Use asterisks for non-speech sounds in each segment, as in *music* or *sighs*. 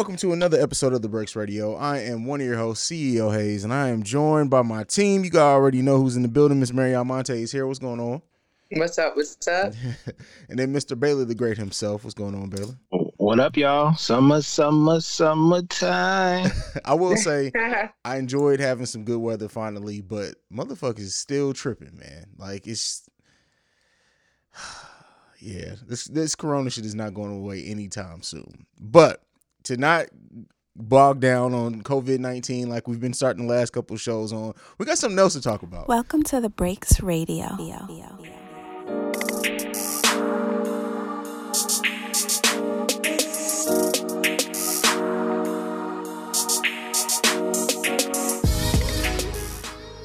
welcome to another episode of The Breaks Radio. I am one of your hosts, CEO Haize, and I am joined by my team. You guys already know who's in the building. Miss Mary Almonte is here. What's going on? What's up? What's up? *laughs* and then Mr. Baylor the Great himself. What's going on, Baylor? What up, y'all? Summer, summer, summertime. *laughs* I will say *laughs* I enjoyed having some good weather finally, but motherfuckers is still tripping, man. Like it's *sighs* yeah, this this corona shit is not going away anytime soon. But to not bog down on COVID 19 like we've been starting the last couple shows on, we got something else to talk about. Welcome to the Breaks Radio.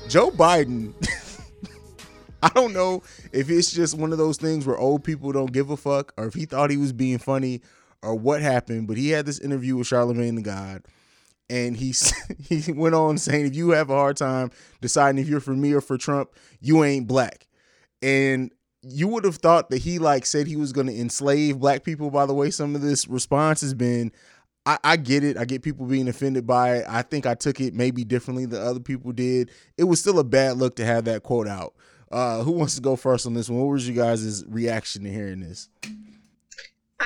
Joe Biden, *laughs* I don't know if it's just one of those things where old people don't give a fuck or if he thought he was being funny or what happened, but he had this interview with Charlemagne the God and he *laughs* he went on saying if you have a hard time deciding if you're for me or for Trump, you ain't black. And you would have thought that he like said he was going to enslave black people by the way some of this response has been I, I, get it. I get people being offended by it. I think I took it maybe differently than other people did. It was still a bad look to have that quote out. Uh, who wants to go first on this one? What was you guys' reaction to hearing this?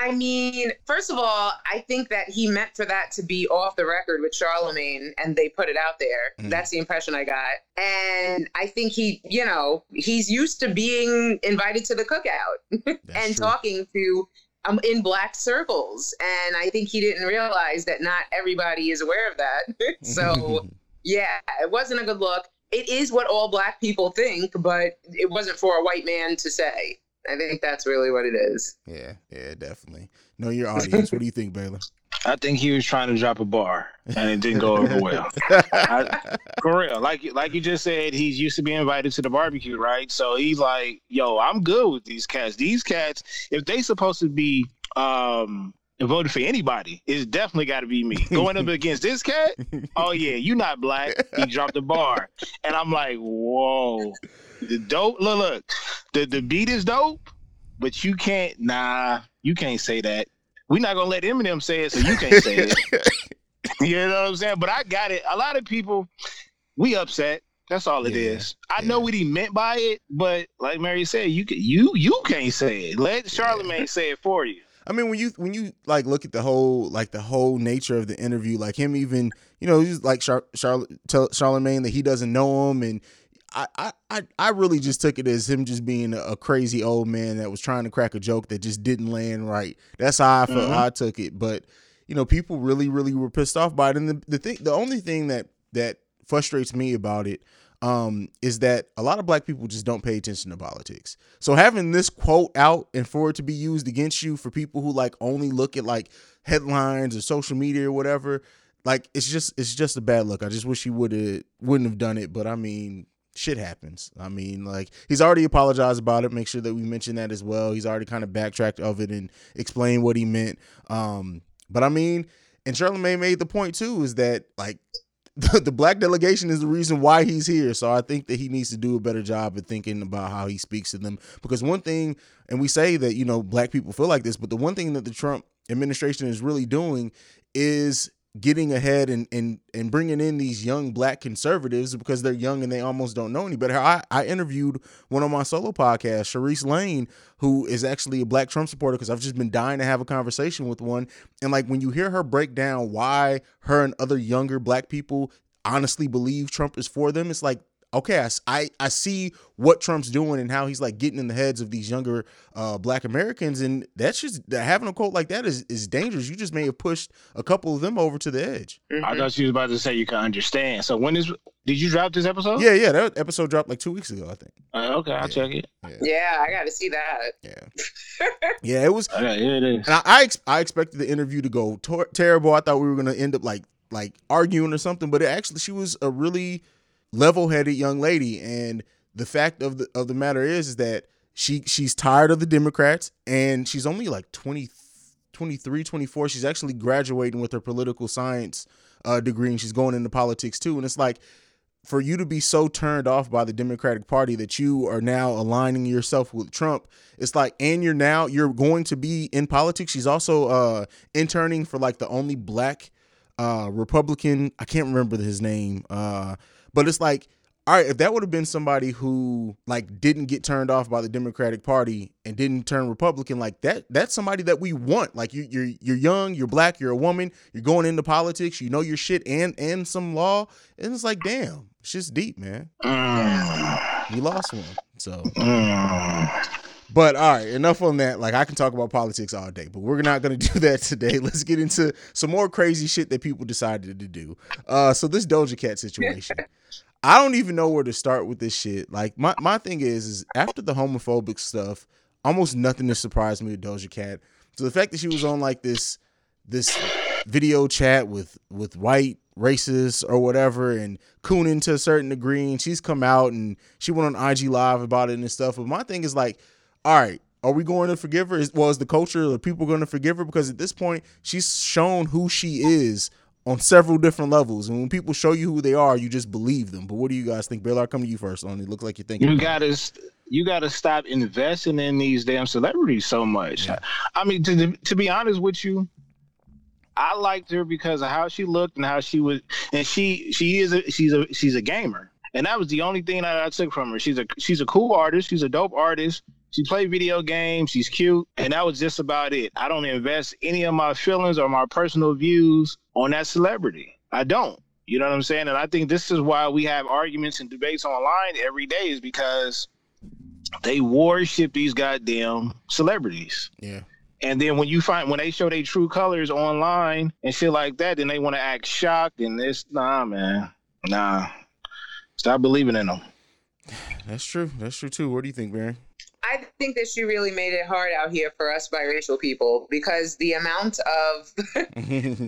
I mean, first of all, I think that he meant for that to be off the record with Charlemagne and they put it out there. Mm. That's the impression I got. And I think he, you know, he's used to being invited to the cookout *laughs* and true. talking to um, in black circles. And I think he didn't realize that not everybody is aware of that. *laughs* so, *laughs* yeah, it wasn't a good look. It is what all black people think, but it wasn't for a white man to say. I think that's really what it is. Yeah, yeah, definitely. Know your audience. what do you think, Baylor? *laughs* I think he was trying to drop a bar and it didn't go over well. I, *laughs* for real, like like you just said, he's used to being invited to the barbecue, right? So he's like, "Yo, I'm good with these cats. These cats, if they supposed to be um voted for anybody, it's definitely got to be me. Going up against this cat, *laughs* oh yeah, you not black. He dropped the bar, and I'm like, whoa, the dope. Look, look, the the beat is dope, but you can't. Nah, you can't say that. We're not gonna let Eminem say it, so you can't say it. *laughs* you know what I'm saying? But I got it. A lot of people, we upset. That's all it yeah, is. I yeah. know what he meant by it, but like Mary said, you can, you you can't say it. Let Charlemagne yeah. say it for you. I mean, when you when you like look at the whole like the whole nature of the interview, like him even you know he's like Char- Char- Charlemagne that he doesn't know him, and I, I, I really just took it as him just being a crazy old man that was trying to crack a joke that just didn't land right. That's how I felt. Mm-hmm. I took it, but you know, people really, really were pissed off by it. And the, the thing, the only thing that that frustrates me about it um, is that a lot of black people just don't pay attention to politics. So having this quote out and for it to be used against you for people who like only look at like headlines or social media or whatever, like it's just it's just a bad look. I just wish he would have wouldn't have done it. But I mean, shit happens. I mean, like he's already apologized about it. Make sure that we mention that as well. He's already kind of backtracked of it and explained what he meant. Um, but I mean, and Charlemagne made the point too, is that like *laughs* the, the black delegation is the reason why he's here. So I think that he needs to do a better job of thinking about how he speaks to them. Because one thing, and we say that you know black people feel like this, but the one thing that the Trump administration is really doing is getting ahead and and and bringing in these young black conservatives because they're young and they almost don't know any better. I, I interviewed one of my solo podcasts, Sharice Lane, who is actually a black Trump supporter because I've just been dying to have a conversation with one. And like when you hear her break down why her and other younger black people honestly believe Trump is for them, it's like okay, I, I see what Trump's doing and how he's like getting in the heads of these younger uh, black Americans. And that's just having a quote like that is, is dangerous. You just may have pushed a couple of them over to the edge. Mm-hmm. I thought you was about to say you can understand. So when is, did you drop this episode? Yeah, yeah. That episode dropped like two weeks ago, I think. Uh, okay, I'll yeah. check it. Yeah. yeah, I got to see that. Yeah. *laughs* yeah, it was. Okay, yeah, it is. And I, I, ex- I expected the interview to go tor- terrible. I thought we were going to end up like, like arguing or something, but it actually, she was a really, level-headed young lady and the fact of the of the matter is, is that she she's tired of the Democrats and she's only like 20 23 24 she's actually graduating with her political science uh, degree and she's going into politics too and it's like for you to be so turned off by the Democratic Party that you are now aligning yourself with Trump, it's like, and you're now you're going to be in politics. She's also uh interning for like the only black uh Republican. I can't remember his name. But it's like all right, if that would have been somebody who like didn't get turned off by the Democratic Party and didn't turn Republican, like that, that's somebody that we want. Like you, you're you're young, you're black, you're a woman, you're going into politics, you know your shit and and some law, and it's like, damn, it's just deep, man. Mm. We lost one, so. Mm. But all right, enough on that. Like I can talk about politics all day, but we're not going *laughs* to do that today. Let's get into some more crazy shit that people decided to do. Uh, so this Doja Cat situation. I don't even know where to start with this shit. Like my, my thing is is after the homophobic stuff, almost nothing has surprised me with Doja Cat. So the fact that she was on like this this video chat with with white racists or whatever and cooning to a certain degree and she's come out and she went on IG live about it and stuff. But my thing is like, all right, are we going to forgive her? Is, well, is the culture, the people going to forgive her? Because at this point, she's shown who she is on several different levels. And when people show you who they are, you just believe them. But what do you guys think? Bill, I'll come to you first on it. Look like you're thinking. You gotta you gotta stop investing in these damn celebrities so much. Yeah. I mean, to to be honest with you, I liked her because of how she looked and how she was, and she she is a she's a she's a gamer, and that was the only thing that I took from her. She's a she's a cool artist. She's a dope artist. She played video games. She's cute, and that was just about it. I don't invest any of my feelings or my personal views on that celebrity. I don't. You know what I'm saying? And I think this is why we have arguments and debates online every day is because they worship these goddamn celebrities. Yeah. And then when you find when they show their true colors online and shit like that, then they want to act shocked and this nah man. Nah. Stop believing in them. *sighs* That's true. That's true too. What do you think, Baron? I think that she really made it hard out here for us biracial people because the amount of *laughs*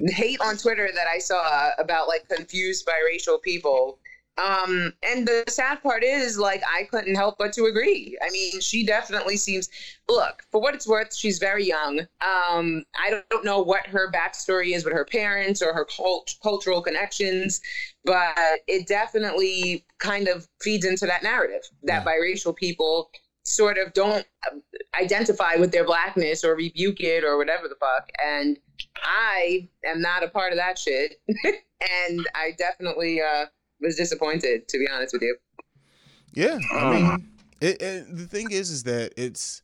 hate on Twitter that I saw about like confused biracial people. Um, and the sad part is, like, I couldn't help but to agree. I mean, she definitely seems. Look, for what it's worth, she's very young. Um, I don't know what her backstory is with her parents or her cult- cultural connections, but it definitely kind of feeds into that narrative that yeah. biracial people sort of don't um, identify with their blackness or rebuke it or whatever the fuck. And I am not a part of that shit. *laughs* and I definitely uh, was disappointed, to be honest with you. Yeah, I mean, it, it, the thing is, is that it's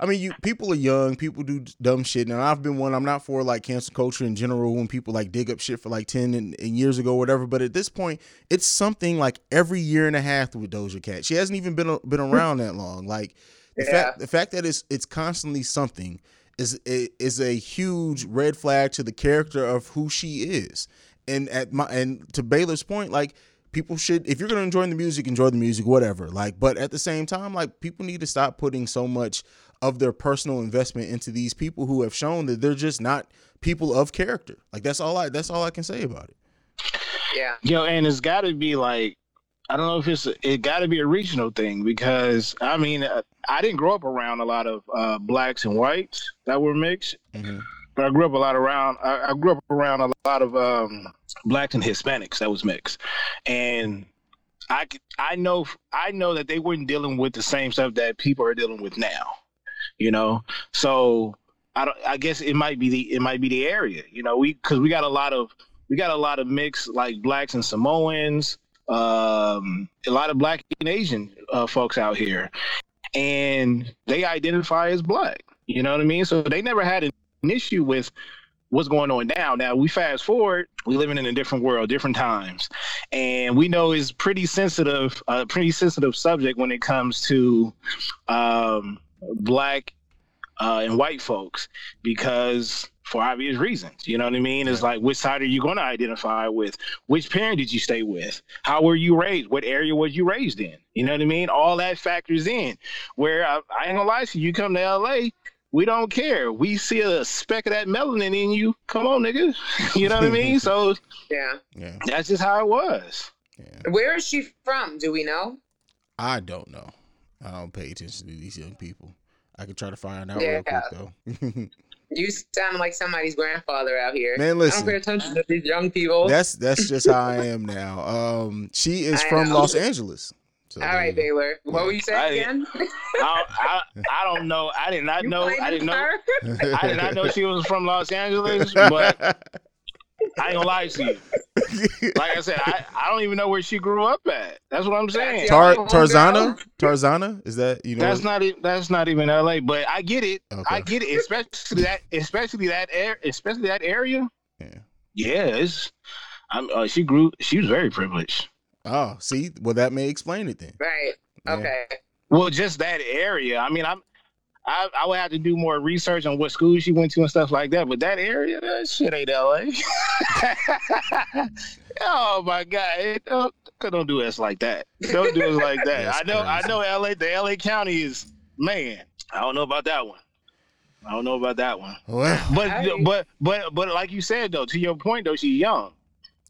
I mean, you people are young, people do dumb shit. Now I've been one. I'm not for like cancel culture in general when people like dig up shit for like ten and, and, years ago, whatever. But at this point, it's something like every year and a half with Doja Cat. She hasn't even been been hmm. around that long. Like the yeah. fact the fact that it's it's constantly something is is a huge red flag to the character of who she is. And at my and to Baylor's point, like people should if you're going to enjoy the music enjoy the music whatever like but at the same time like people need to stop putting so much of their personal investment into these people who have shown that they're just not people of character. Like that's all I that's all I can say about it. Yeah. Yo, and it's got to be like I don't know if it's it got to be a regional thing because I mean uh, I didn't grow up around a lot of uh, blacks and whites that were mixed, mm-hmm. but I grew up a lot around I, I grew up around a lot of um, blacks and Hispanics that was mixed, and I I know I know that they weren't dealing with the same stuff that people are dealing with now you know. So I don't. I guess it might be the it might be the area, you know. We because we got a lot of we got a lot of mixed like blacks and Samoans, um, a lot of black and Asian uh, folks out here, and they identify as black. You know what I mean? So they never had an issue with what's going on now. Now we fast forward, we living in a different world, different times, and we know it's pretty sensitive, a uh, pretty sensitive subject when it comes to um, black uh, and white folks because for obvious reasons. You know what I mean? It's like which side are you going to identify with? Which parent did you stay with? How were you raised? What area was you raised in? You know what I mean? All that factors in. Where I, I ain't gonna lie to you, you come to LA, we don't care. We see a speck of that melanin in you. Come on, nigga. *laughs* you know what I mean? So *laughs* yeah, yeah, that's just how it was. Yeah. Where is she from? Do we know? I don't know. I don't pay attention to these young people. I could try to find out yeah. real quick though. *laughs* You sound like somebody's grandfather out here. Man, listen. I don't pay attention to these young people. That's that's just how I am now. Um, she is I from know. Los Angeles. So All right, there you Baylor. What were you saying I- again? I, I, I don't know. I did not You know. I didn't know. her? I did not know she was from Los Angeles, *laughs* but I ain't gonna lie to you. *laughs* Like I said, I, I don't even know where she grew up at. That's what I'm saying. Tar- Tarzana, Tarzana, is that you know? That's not that's not even LA, but I get it. Okay. I get it, especially that especially that air especially that area. Yeah. Yeah, it's I'm uh, she grew she was very privileged. Oh, see, well that may explain it then. Right. Yeah. Okay. Well, just that area. I mean, I'm I, I would have to do more research on what school she went to and stuff like that. But that area, that shit ain't LA. *laughs* oh my god! Don't, don't do us like that. Don't do us like that. *laughs* That's I know. I know. LA. The LA County is man. I don't know about that one. I don't know about that one. Well, But I- but but but like you said though, to your point though, she's young.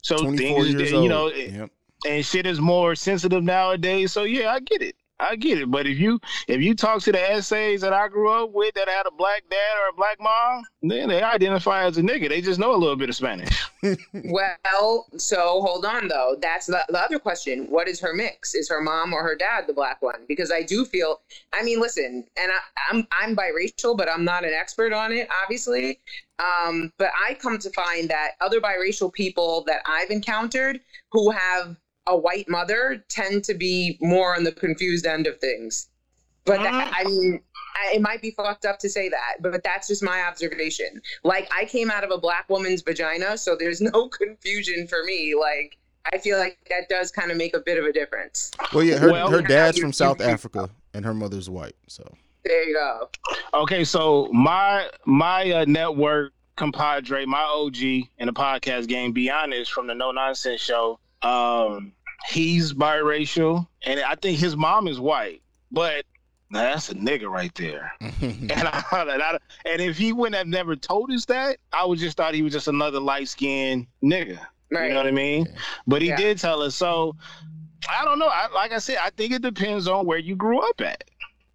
So things, years you old. know, Yep. and shit is more sensitive nowadays. So yeah, I get it. I get it. But if you if you talk to the essays that I grew up with that had a black dad or a black mom, then they identify as a nigga. They just know a little bit of Spanish. *laughs* Well, so hold on though. That's the, the other question. What is her mix? Is her mom or her dad the black one? Because I do feel. I mean, listen, and I, I'm I'm biracial, but I'm not an expert on it, obviously. Um, but I come to find that other biracial people that I've encountered who have a white mother tend to be more on the confused end of things. But that, I mean, I- it might be fucked up to say that, but that's just my observation. Like, I came out of a black woman's vagina, so there's no *laughs* confusion for me. Like, I feel like that does kind of make a bit of a difference. Well, yeah, her Well- her dad's from South Africa and her mother's white. So There you go. Okay, so my my uh, network compadre, my OG in the podcast game, be honest, from the No Nonsense Show. Um, he's biracial, and I think his mom is white, but now that's a nigga right there. *laughs* And, I, *laughs* and, I, and if he wouldn't have never told us that, I would just thought he was just another light skinned nigga. Right. You know what I mean? Yeah. But he Yeah. did tell us. So I don't know. I, like I said, I think it depends on where you grew up at.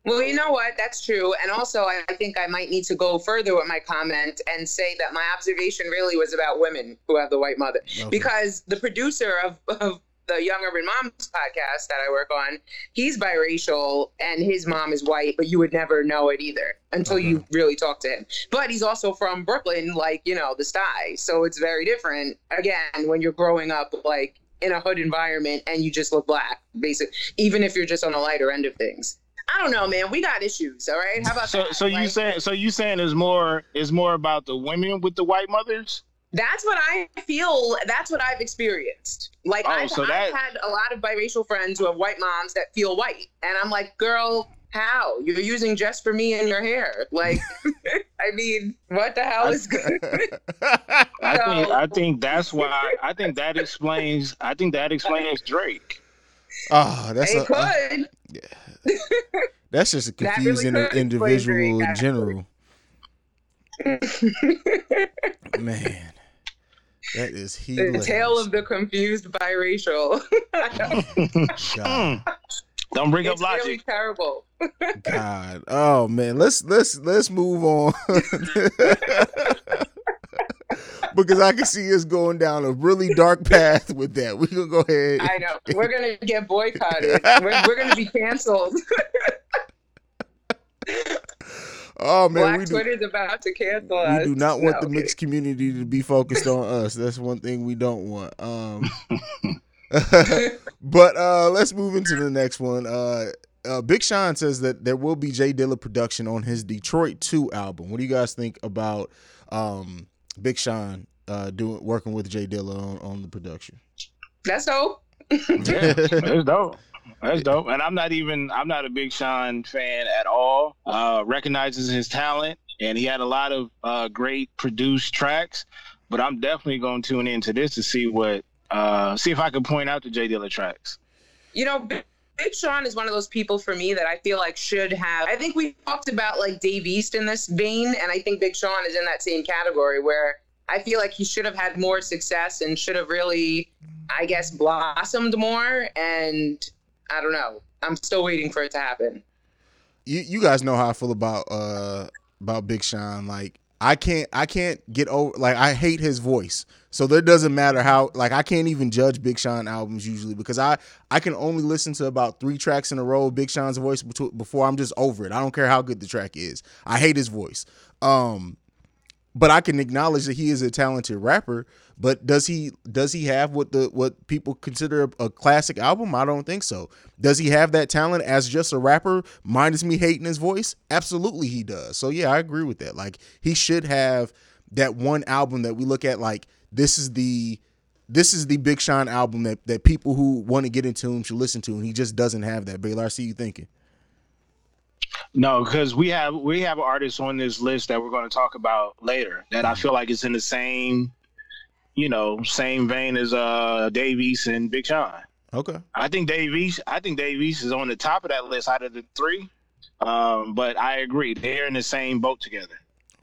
Well, you know what? That's true. And also, I think I might need to go further with my comment and say that my observation really was about women who have the white mother. Okay. Because the producer of, of the Young Urban Moms podcast that I work on, he's biracial and his mom is white, but you would never know it either until you really talk to him. But he's also from Brooklyn, like, you know, the Stuy. So it's very different, again, when you're growing up, like, in a hood environment and you just look black, basically, even if you're just on the lighter end of things. I don't know, man. We got issues, all right? How about So that? so you Like, saying so you saying is more is more about the women with the white mothers? That's what I feel. That's what I've experienced. Like Oh, I've, so that- I've had a lot of biracial friends who have white moms that feel white, and I'm like, girl, how you're using just for me in your hair? Like, *laughs* I mean, what the hell is good? *laughs* I *laughs* think I think that's why I think that explains I think that explains Drake. oh, that's it a, uh, could. *laughs* that's just a That really confusing individual in general. *laughs* Man, that is he. the tale of the confused biracial. *laughs* God. Don't bring up it's really logic. terrible. God. Oh man, let's let's let's move on. Because I can see us going down a really dark path with that. We gonna go ahead. I know. We're gonna get boycotted. *laughs* We're, we're gonna be canceled. *laughs* oh man, Black we do, Twitter's about to cancel us. we do not want No, the okay. mixed community to be focused on us. That's one thing we don't want. Um *laughs* but uh let's move into the next one. Uh uh, Big Sean says that there will be J Dilla production on his Detroit 2 album. What do you guys think about um, Big Sean uh, doing working with J Dilla on, on the production? That's dope. Yeah, *laughs* that's dope. That's dope. And I'm not even I'm not a big Sean fan at all. Uh recognizes his talent and he had a lot of uh great produced tracks, but I'm definitely going to tune into this to see what uh see if I can point out the J Dilla tracks. You know, Big Sean is one of those people for me that I feel like should have. I think we talked about like Dave East in this vein, and I think Big Sean is in that same category where I feel like he should have had more success and should have really, I guess, blossomed more. And I don't know. I'm still waiting for it to happen. You you guys know how I feel about uh about Big Sean. Like I can't I can't get over like I hate his voice. So there doesn't matter how like I can't even judge Big Sean albums usually because I I can only listen to about 3 tracks in a row Big Sean's voice before I'm just over it. I don't care how good the track is. I hate his voice. Um but I can acknowledge that he is a talented rapper. But does he does he have what the what people consider a, a, classic album? I don't think so. Does he have that talent as just a rapper, minus me hating his voice? Absolutely, he does. So yeah, I agree with that. Like he should have that one album that we look at like this is the this is the Big Sean album that that people who want to get into him should listen to, and he just doesn't have that. Baylor, I see you thinking. No, because we have we have artists on this list that we're going to talk about later that I mm-hmm. feel like is in the same, you know, same vein as uh Dave East and Big Sean. Okay. I think Dave East, I think Dave East is on the top of that list out of the three. Um, but I agree, they're in the same boat together.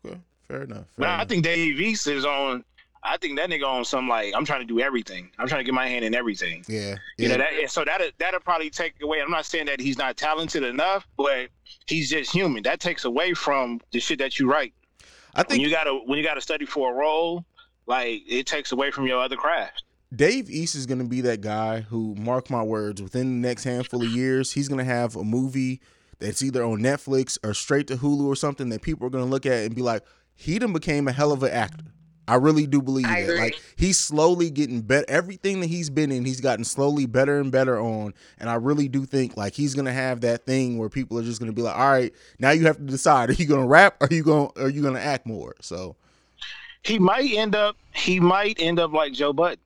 Okay, fair enough. Fair but enough. I think Dave East is on I think that nigga on some like I'm trying to do everything. I'm trying to get my hand in everything. Yeah, yeah. You know that. So that that'll probably take away. I'm not saying that he's not talented enough, but he's just human. That takes away from the shit that you write. I think when you gotta when you gotta study for a role, like it takes away from your other craft. Dave East is going to be that guy who, mark my words, within the next handful of years, he's going to have a movie that's either on Netflix or straight to Hulu or something that people are going to look at and be like, he done became a hell of an actor. I really do believe I that. agree. Like he's slowly getting better. Everything that he's been in, he's gotten slowly better and better on. And I really do think like he's gonna have that thing where people are just gonna be like, all right, now you have to decide: are you gonna rap? Or are you gonna are you gonna act more? So He might end up. He might end up like Joe Budden.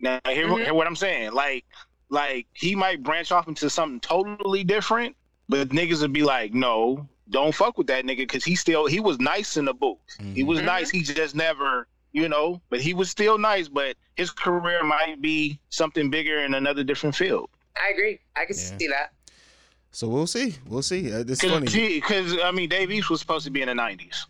Now hear, Mhm. hear what I'm saying. Like like he might branch off into something totally different, but niggas would be like, no. Don't fuck with that nigga because he still he was nice in the booth. He Mhm. was Mhm. nice. He just never you know, but he was still nice. But his career might be something bigger in another different field. I agree. I can Yeah. see that. so we'll see. We'll see. Uh, it's funny. Because I mean, Dave East was supposed to be in the '90s,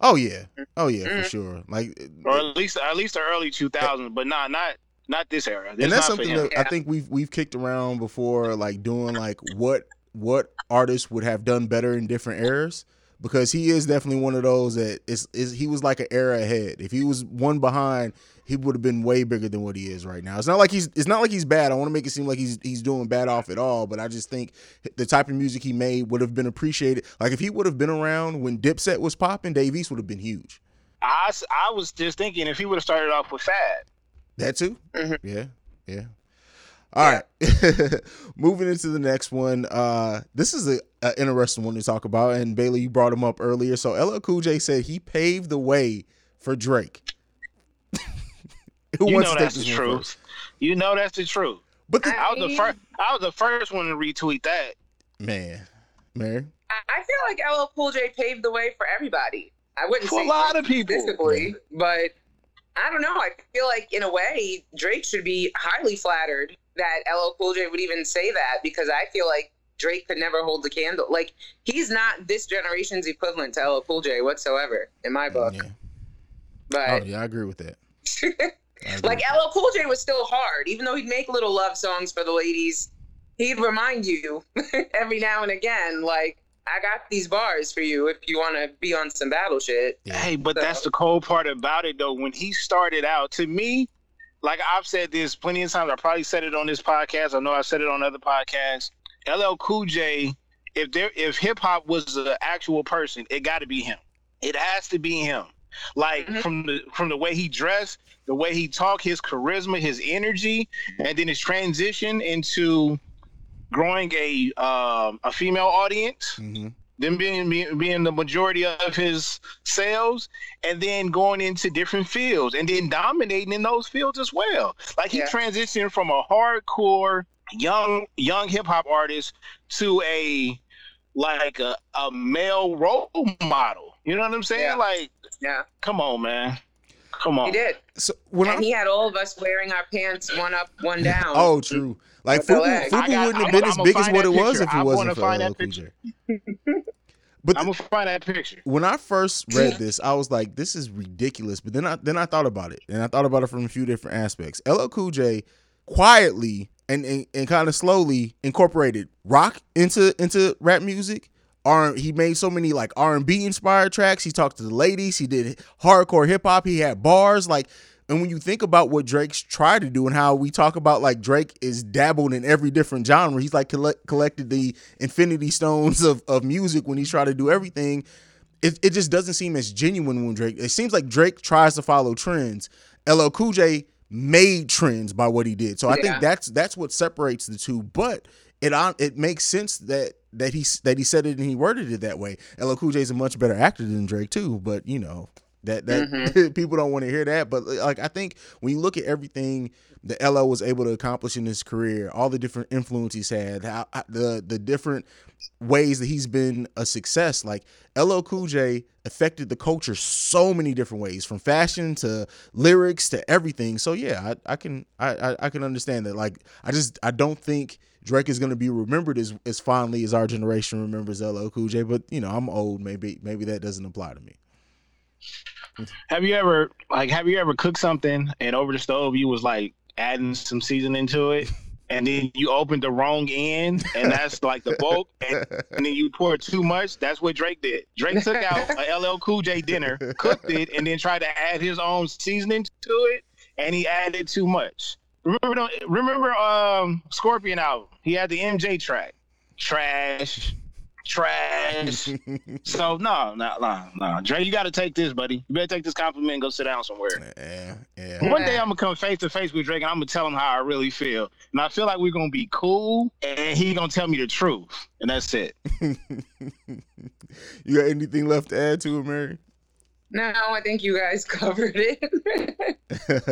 Oh yeah. Oh yeah, for Mhm. sure. Like or at least at least the early 2000s, but not not not this era. This and that's something that I think we've we've kicked around before, like doing like what what artists would have done better in different eras. Because he is definitely one of those that is is he was like an era ahead. If he was one behind, he would have been way bigger than what he is right now. It's not like he's it's not like he's bad. I want to make it seem like he's he's doing bad off at all. But I just think the type of music he made would have been appreciated. Like if he would have been around when Dipset was popping, Dave East would have been huge. I, I was just thinking if he would have started off with Fad, That too. Mhm. Yeah, yeah. All right, *laughs* moving into the next one. Uh, this is a, a interesting one to talk about, and Baylor, you brought him up earlier. So LL Cool J said he paved the way for Drake. *laughs* *laughs* Who you wants know to take that's the truth. first? You know that's the truth. But the, I was the first. I was the first one to retweet that. man, Mary, I I feel like LL Cool J paved the way for everybody. I wouldn't For a lot of people. specifically, but I don't know. I feel like in a way Drake should be highly flattered that LL Cool J would even say that because I feel like Drake could never hold the candle. Like he's not this generation's equivalent to LL Cool J whatsoever in my book. yeah, oh yeah, I agree with that. *laughs* I agree like LL Cool J was still hard, even though he'd make little love songs for the ladies. He'd remind you *laughs* every now and again, like, I got these bars for you if you want to be on some battle shit. Yeah. Hey, but So- that's the cold part about it, though. When he started out, to me, like I've said this plenty of times. I probably said it on this podcast. I know I said it on other podcasts. LL Cool J, if there, if hip hop was an actual person, it got to be him. It has to be him. Like Mhm. from the from the way he dressed, the way he talked, his charisma, his energy, and then his transition into growing a um, a female audience Mhm. them being being being the majority of his sales, and then going into different fields, and then dominating in those fields as well. Like he Yeah. transitioned from a hardcore young young hip hop artist to a like a, a male role model. You know what I'm saying? Yeah. Like, Yeah, come on, man, come on. he did. So when and I he had all of us wearing our pants one up, one down. oh true, like With Fubu. Fubu got- wouldn't have I'm- been I'm as gonna big as what that it was if it I wasn't for find LL that Cool picture. J. But I'm gonna find that picture. when I first read this, I was like, "This is ridiculous." But then I then I thought about it, and I thought about it from a few different aspects. LL Cool J quietly and and, and kind of slowly incorporated rock into into rap music, R he made so many like R and B inspired tracks. He talked to the ladies. He did hardcore hip hop. He had bars like. And when you think about what Drake's tried to do and how we talk about like Drake is dabbled in every different genre, he's like collect, collected the infinity stones of, of music when he's trying to do everything. It, it just doesn't seem as genuine when Drake. It seems like Drake tries to follow trends. LL Cool J made trends by what he did. So I think that's that's what separates the two. But it on it makes sense that that he that he said it and he worded it that way. LL Cool J is a much better actor than Drake too. But you know that that mm-hmm. *laughs* people don't want to hear that. But like I think when you look at everything that LL was able to accomplish in his career, all the different influence he's had, how, the the different ways that he's been a success. Like LL Cool J affected the culture so many different ways, from fashion to lyrics to everything. So yeah, I, I can I, I I can understand that. Like I just I don't think Drake is gonna be remembered as as fondly as our generation remembers LL Cool J. But you know I'm old, maybe maybe that doesn't apply to me. Have you ever like have you ever cooked something and over the stove you was like adding some seasoning to it *laughs* and then you opened the wrong end and that's like the bulk and, and then you pour too much? That's what Drake did. Drake took out a LL Cool J dinner, cooked it, and then tried to add his own seasoning to it, and he added too much. Remember, remember, um, Scorpion out. He had the MJ track, trash, trash. *laughs* So no, no, no, no. Dre, you got to take this, buddy. You better take this compliment and go sit down somewhere. Yeah, yeah. One day I'm gonna come face to face with Drake and I'm gonna tell him how I really feel, and I feel like we're gonna be cool, and he gonna tell me the truth, and that's it. *laughs* you got anything left to add to it, Mary? No, I think you guys *laughs* covered it.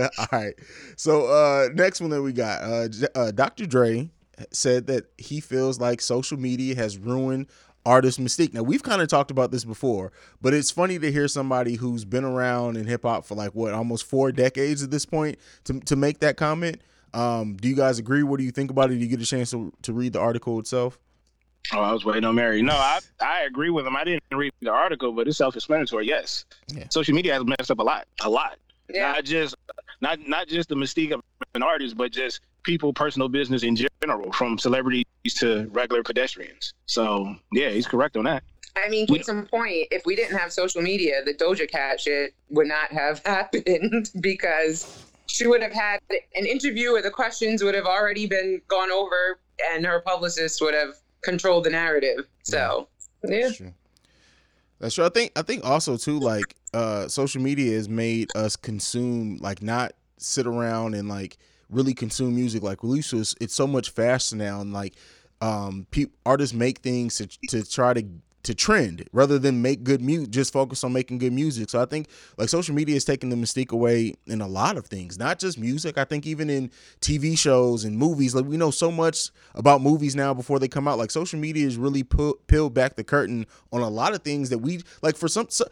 *laughs* All right. So uh next one that we got, uh, uh Dr. Dre said that he feels like social media has ruined artist mystique. Now we've kind of talked about this before, but it's funny to hear somebody who's been around in hip hop for like what almost four decades at this point to to make that comment. Um, do you guys agree? What do you think about it? Did you get a chance to, to read the article itself? Oh, I was waiting on Mary. No, I I agree with him. I didn't read the article, but it's self-explanatory. Yes, Yeah. social media has messed up a lot, a lot. yeah. Not just not not just the mystique of an artist, but just people, personal business in general, from celebrities to regular pedestrians. So yeah, he's correct on that. I mean, We- case in point, if we didn't have social media, the Doja Cat shit would not have *laughs* happened because she would have had an interview where the questions would have already been gone over and her publicist would have controlled the narrative. So, yeah. That's true. That's true. I think I think also too like uh social media has made us consume like not sit around and like really consume music like. It's, it's so much faster now and like um pe- artists make things to to try to to trend rather than make good music just focus on making good music. So i think like social media is taking the mystique away in a lot of things not just music. I think even in tv shows and movies like we know so much about movies now before they come out. Like social media is really pu- peeled back the curtain on a lot of things that we like for some so,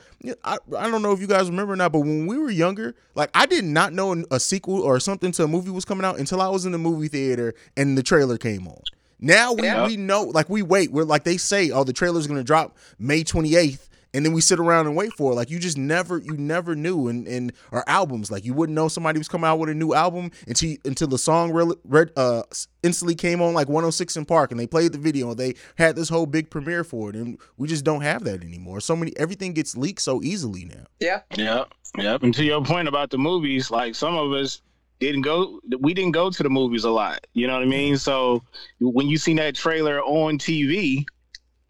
I, I don't know if you guys remember or not but when we were younger like i did not know a sequel or something to a movie was coming out until i was in the movie theater and the trailer came on now we, Yeah. we know, like we wait. We're like they say, oh, the trailer's gonna drop May twenty eighth, and then we sit around and wait for it. Like you just never, you never knew. And and our albums, like you wouldn't know somebody was coming out with a new album until until the song real, read, uh instantly came on like 106 & Park, and they played the video. and They had this whole big premiere for it, and we just don't have that anymore. So many, everything gets leaked so easily now. Yeah. Yeah. yep. And to your point about the movies, like some of us didn't go, we didn't go to the movies a lot. You know what I mean? So when you seen that trailer on TV,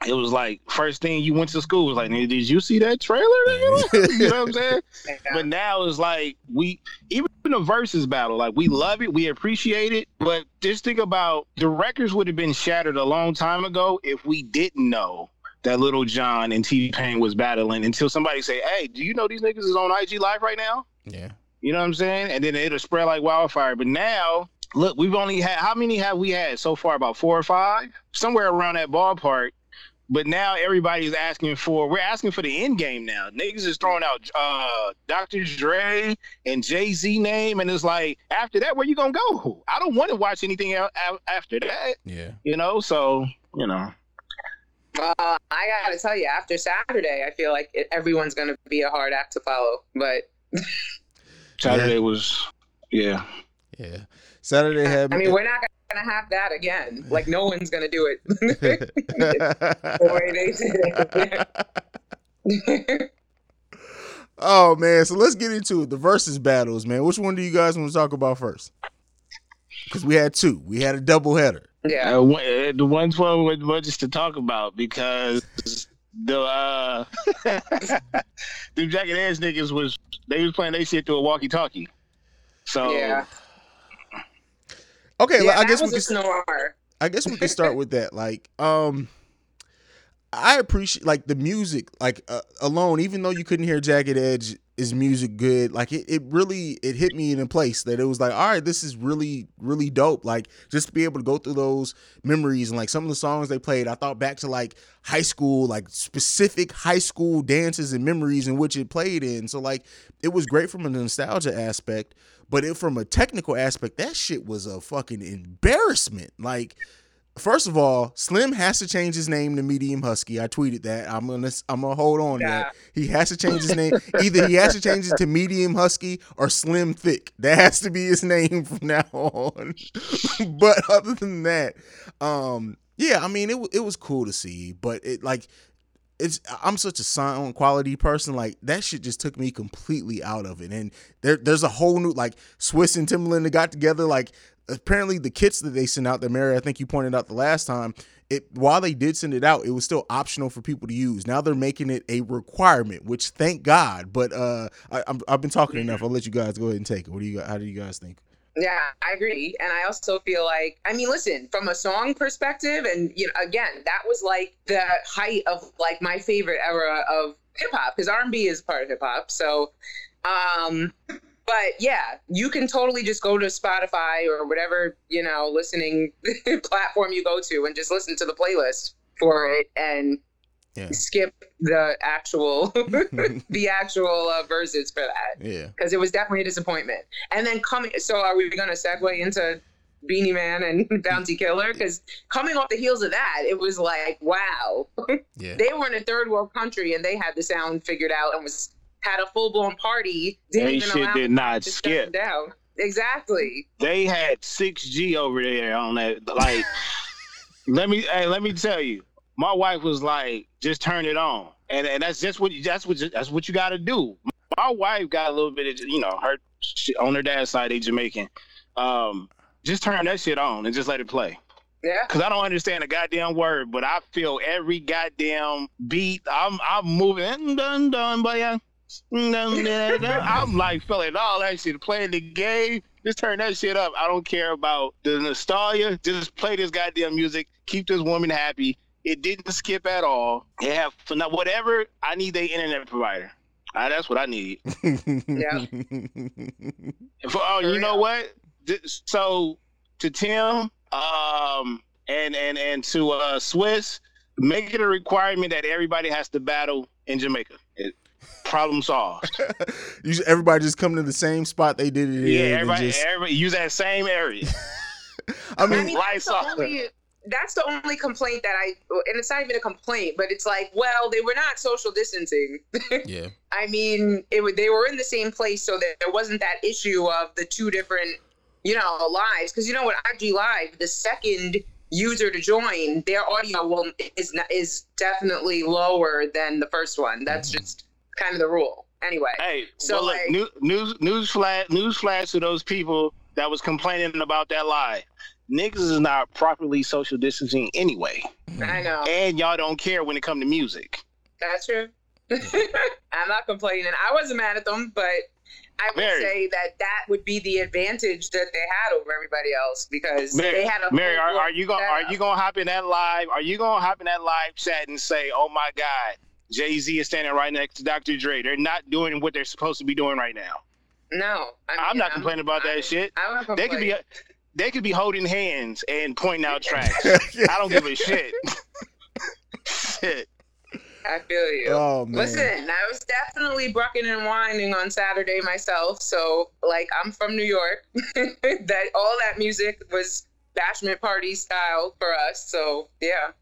it was like first thing you went to school was like, did you see that trailer? *laughs* you know what I'm saying? *laughs* But now it's like we even the Verzuz battle, like we love it, we appreciate it, but just think about the records would have been shattered a long time ago if we didn't know that Lil Jon and T-Pain was battling until somebody say, "Hey, do you know these niggas is on IG Live right now?" Yeah, You know what I'm saying? And then it'll spread like wildfire. But now, look, we've only had how many have we had so far? About four or five, somewhere around that ballpark. But now everybody's asking for we're asking for the end game now. Niggas is throwing out uh Dr. Dre and Jay Z name, and it's like after that, where you gonna go? I don't want to watch anything else after that. yeah. You know, so you know. Uh, I gotta tell you, after Saturday, I feel like it, everyone's gonna be a hard act to follow. But *laughs* Saturday was yeah. Yeah. Saturday had. I mean, we're not gonna have that again. Like no one's gonna do it. *laughs* the way they did it. *laughs* oh man, so let's get into it. The Verzuz battles, man. Which one do you guys want to talk about first? Because we had two. We had a double header. yeah. Uh, uh, the ones one was was just to talk about because the uh *laughs* the jacket ass niggas was they was playing they shit through a walkie talkie. So Yeah. Okay, yeah, I that guess we was can. a snore. I guess we can start with that. Like, um, I appreciate like the music, like uh, alone. Even though you couldn't hear Jagged Edge, is music good? Like it, it really it hit me in a place that it was like, all right, this is really really dope. Like just to be able to go through those memories and like some of the songs they played, I thought back to like high school, like specific high school dances and memories in which it played in. So like it was great from a nostalgia aspect, but it from a technical aspect, that shit was a fucking embarrassment. Like First of all, Slim has to change his name to Medium Husky. I tweeted that. I'm gonna I'm gonna hold on to that. He has to change his name. *laughs* Either he has to change it to Medium Husky or Slim Thick. That has to be his name *laughs* from now on. *laughs* but other than that, um, yeah, I mean it it was cool to see, but it like it's I'm such a sound quality person. Like that shit just took me completely out of it. And there there's a whole new like Swizz and Timbaland that got together. Like apparently the kits that they sent out that Mary, I think you pointed out the last time. It while they did send it out, it was still optional for people to use. Now they're making it a requirement, which thank God. But uh, I, I've been talking enough. I'll let you guys go ahead and take it. What do you? How do you guys think? Yeah, I agree. And I also feel like, I mean, listen, from a song perspective, and you know, again, that was like the height of like my favorite era of hip hop because R&B is part of hip hop. So, um, but yeah, you can totally just go to Spotify or whatever you know listening *laughs* platform you go to and just listen to the playlist for it and Yeah. skip the actual *laughs* the actual uh, verses for that Yeah. because it was definitely a disappointment. And then coming, so are we going to segue into Beenie Man and *laughs* Bounty Killer? Because coming off the heels of that, it was like, wow, Yeah. they were in a third world country and they had the sound figured out and was had a full blown party. Didn't shit did not skip. down. Exactly. They had six G over there on that. Like, *laughs* let me hey, let me tell you, my wife was like, just turn it on, and and that's just what you, that's what that's what you got to do. My wife got a little bit of you know her she, on her dad's side they Jamaican. Um, just turn that shit on and just let it play. Yeah. Cause I don't understand a goddamn word, but I feel every goddamn beat. I'm I'm moving, dun dun, but yeah. *laughs* I'm like feeling all that shit, playing the game. Just turn that shit up. I don't care about the nostalgia. Just play this goddamn music. Keep this woman happy. It didn't skip at all. It have for now whatever I need. The internet provider. Ah, that's what I need. Yeah. *laughs* For, oh, you know what? So to Tim, um, and and and to uh, Swizz, make it a requirement that everybody has to battle in Jamaica. It, problem solved. *laughs* You everybody just come to the same spot they did it in. yeah, and everybody, just- everybody use that same area. I *laughs* I mean, mean, that's lights the, off. only, that's the only complaint that I, and it's not even a complaint, but it's like, well, they were not social distancing. *laughs* yeah. I mean, it they were in the same place, so that there wasn't that issue of the two different, you know, lives. Because you know what, IG Live, the second user to join, their audio will is is definitely lower than the first one. That's mm-hmm. just kind of the rule. Anyway, Hey, So, well, like- new, news news flash news flash to those people that was complaining about that lie. Niggas is not properly social distancing anyway, I know and y'all don't care when it come to music. that's true. *laughs* I'm not complaining. I wasn't mad at them, but I would Mary. say that that would be the advantage that they had over everybody else because Mary, they had a Mary, are, are you gonna are you gonna hop in that live? Are you gonna hop in that live chat and say, "Oh my God, Jay Z is standing right next to Dr. Dre. They're not doing what they're supposed to be doing right now." No, I I'm mean, not complaining about I- that shit. I'm They could be they could be holding hands and pointing out *laughs* tracks. I don't give a shit. *laughs* shit. I feel you. Oh man. Listen, I was definitely brucking and whining on Saturday myself. So, like, I'm from New York. *laughs* that all that music was bashment party style for us. So, yeah.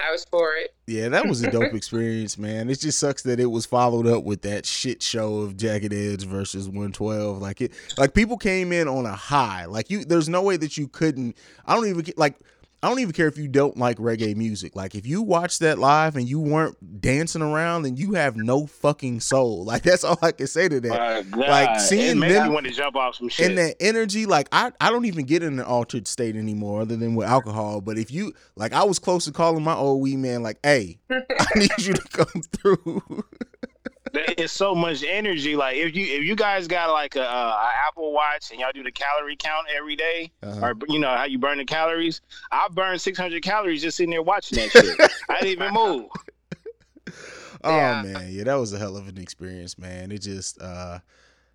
I was for it. Yeah, that was a dope *laughs* experience, man. It just sucks that it was followed up with that shit show of Jagged Edge versus 112. Like it, like people came in on a high. Like you, there's no way that you couldn't. I don't even like. I don't even care if you don't like reggae music. Like if you watch that live and you weren't dancing around, then you have no fucking soul. *laughs* Like that's all I can say to that. God. Like seeing them- want to jump off some shit. and that energy like I, I don't even get in an altered state anymore other than with alcohol but if you like i was close to calling my old weed man like hey i *laughs* need you to come through *laughs* it's so much energy. Like if you if you guys got like a, uh, a Apple Watch and y'all do the calorie count every day, Uh-huh. or you know how you burn the calories, I burned 600 calories just sitting there watching that shit. *laughs* I didn't even move. oh Yeah. man yeah that was a hell of an experience man it just uh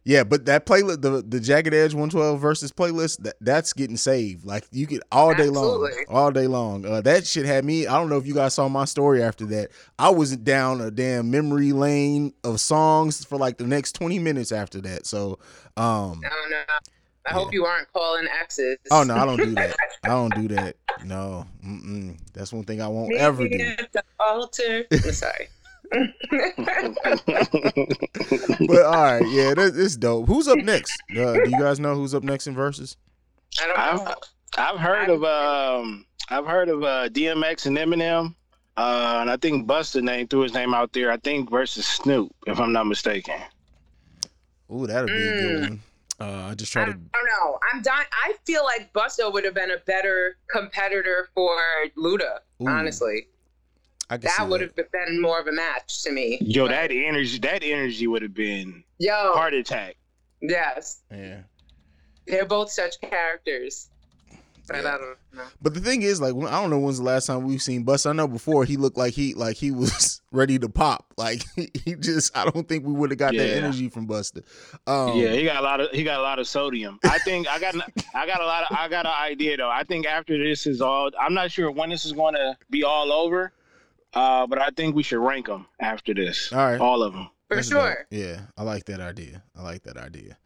yeah but that playlist the the jagged edge 112 Verzuz playlist that, that's getting saved like you get all day Absolutely. long all day long uh, that shit had me i don't know if you guys saw my story after that i was down a damn memory lane of songs for like the next 20 minutes after that so um I don't know. I Yeah. hope you aren't calling exes. Oh no, I don't do that. *laughs* I don't do that. No, Mm-mm. that's one thing I won't ever do. at the altar. I'm sorry. But all right, yeah, that, it's dope. Who's up next? Uh, do you guys know who's up next in Verzuz? I don't I've know. I've heard of um I've heard of uh, DMX and Eminem. Uh, and I think Busta name threw his name out there. I think versus Snoop, if I'm not mistaken. Ooh, that'd be a good Mm. one. Uh, I just I try to. I don't know. I'm dying. I feel like Busta would have been a better competitor for Luda. Ooh, Honestly, I can see that would have been more of a match to me. Yo, But- that energy that energy would have been yo, heart attack. yes, Yeah, they're both such characters. But Yeah. I don't know. but the thing is, like, I don't know when's the last time we've seen Bus. I know before he looked like he like he was *laughs* ready to pop. Like *laughs* he just, I don't think we would have got that energy from Busta. Um, yeah, he got a lot of he got a lot of sodium. I think I got an, I got a lot of I got an idea though. I think after this is all, I'm not sure when this is going to be all over. Uh, but I think we should rank them after this. All right. all of them. For That's dope. sure. Yeah, I like that idea. I like that idea.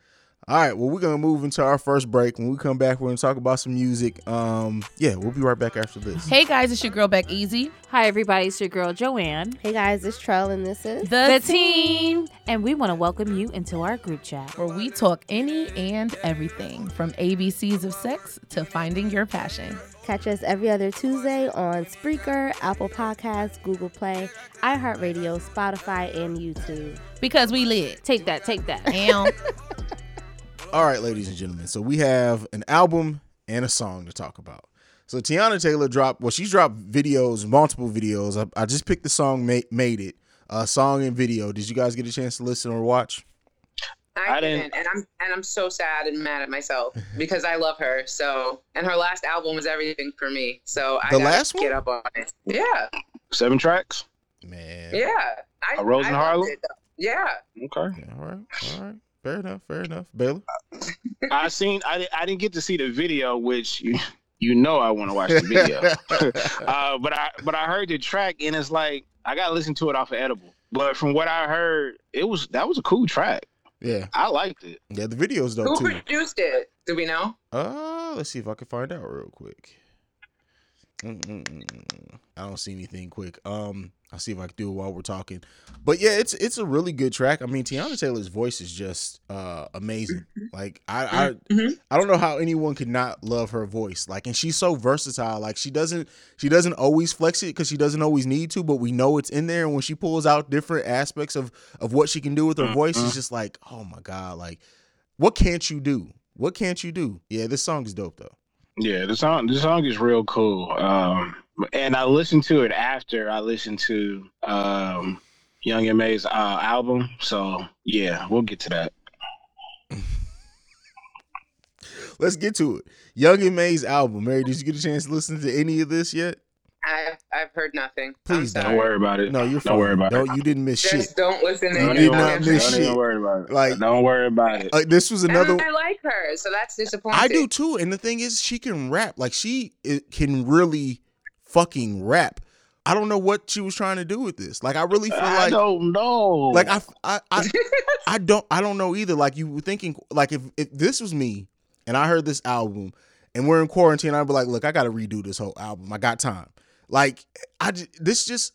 All right, well, we're gonna move into our first break. When we come back, we're gonna talk about some music. Um, yeah, we'll be right back after this. Hey guys, it's your girl Beck Easy, Hi, everybody. It's your girl, Joanne. Hey guys, it's Trell and this is the, the team, And we want to welcome you into our group chat. where we talk any and everything from ABCs of sex to finding your passion. Catch us every other Tuesday on Spreaker, Apple Podcasts, Google Play, iHeartRadio, Spotify, and YouTube. Because we lit. Take that, take that. *laughs* And All right, ladies and gentlemen. So we have an album and a song to talk about. So Teyana Taylor dropped. Well, she's dropped videos, multiple videos. I, I just picked the song "Made, Made It," uh, song and video. Did you guys get a chance to listen or watch? I, I didn't- didn't, and I'm and I'm so sad and mad at myself *laughs* because I love her. So, and her last album was everything for me. So I The gotta last one? get up on it. Yeah, Seven tracks. Man. yeah. I, A Rose I in Harlem? it. Yeah, Okay. Yeah, All right. All right. Fair enough. Fair enough. Baylor. I seen. I, I didn't get to see the video, which you you know I want to watch the video. *laughs* *laughs* uh, but I but I heard the track and it's like I gotta listen to it off of Edible. But from what I heard, it was that was a cool track. yeah. I liked it. Yeah. The video's who dope too. produced it? Do we know? Uh, let's see if I can find out real quick. Mm-mm-mm. I don't see anything quick. Um, I'll see if I can do it while we're talking. But yeah, it's it's a really good track. I mean, Teyana Taylor's voice is just uh amazing. Like I I Mhm. I don't know how anyone could not love her voice. Like, and she's so versatile. Like she doesn't she doesn't always flex it because she doesn't always need to, but we know it's in there. And when she pulls out different aspects of of what she can do with her voice, it's just like, oh my god, like what can't you do? What can't you do? Yeah, this song is dope though. Yeah, the song the song is real cool. Um, and I listened to it after I listened to um Young M.A.'s uh, album. So yeah, we'll get to that. *laughs* Let's get to it. Young M.A.'s album. Mary, did you get a chance to listen to any of this yet? I've I've heard nothing. Please I'm Don't worry about it. No, you're fine. Don't worry about Don't, it. You didn't miss Just shit. don't listen to You Don't did not worry- miss don't shit. even worry about it. Like- don't worry about it. Like this was another. And I like her, so that's disappointing. I do too. And the thing is, she can rap. Like she can really fucking rap. I don't know what she was trying to do with this. Like I really feel like I like don't know. like I I I, *laughs* I don't I don't know either. Like you were thinking like if if this was me and I heard this album and we're in quarantine, I'd be like, look, I got to redo this whole album. I got time. Like I j- this just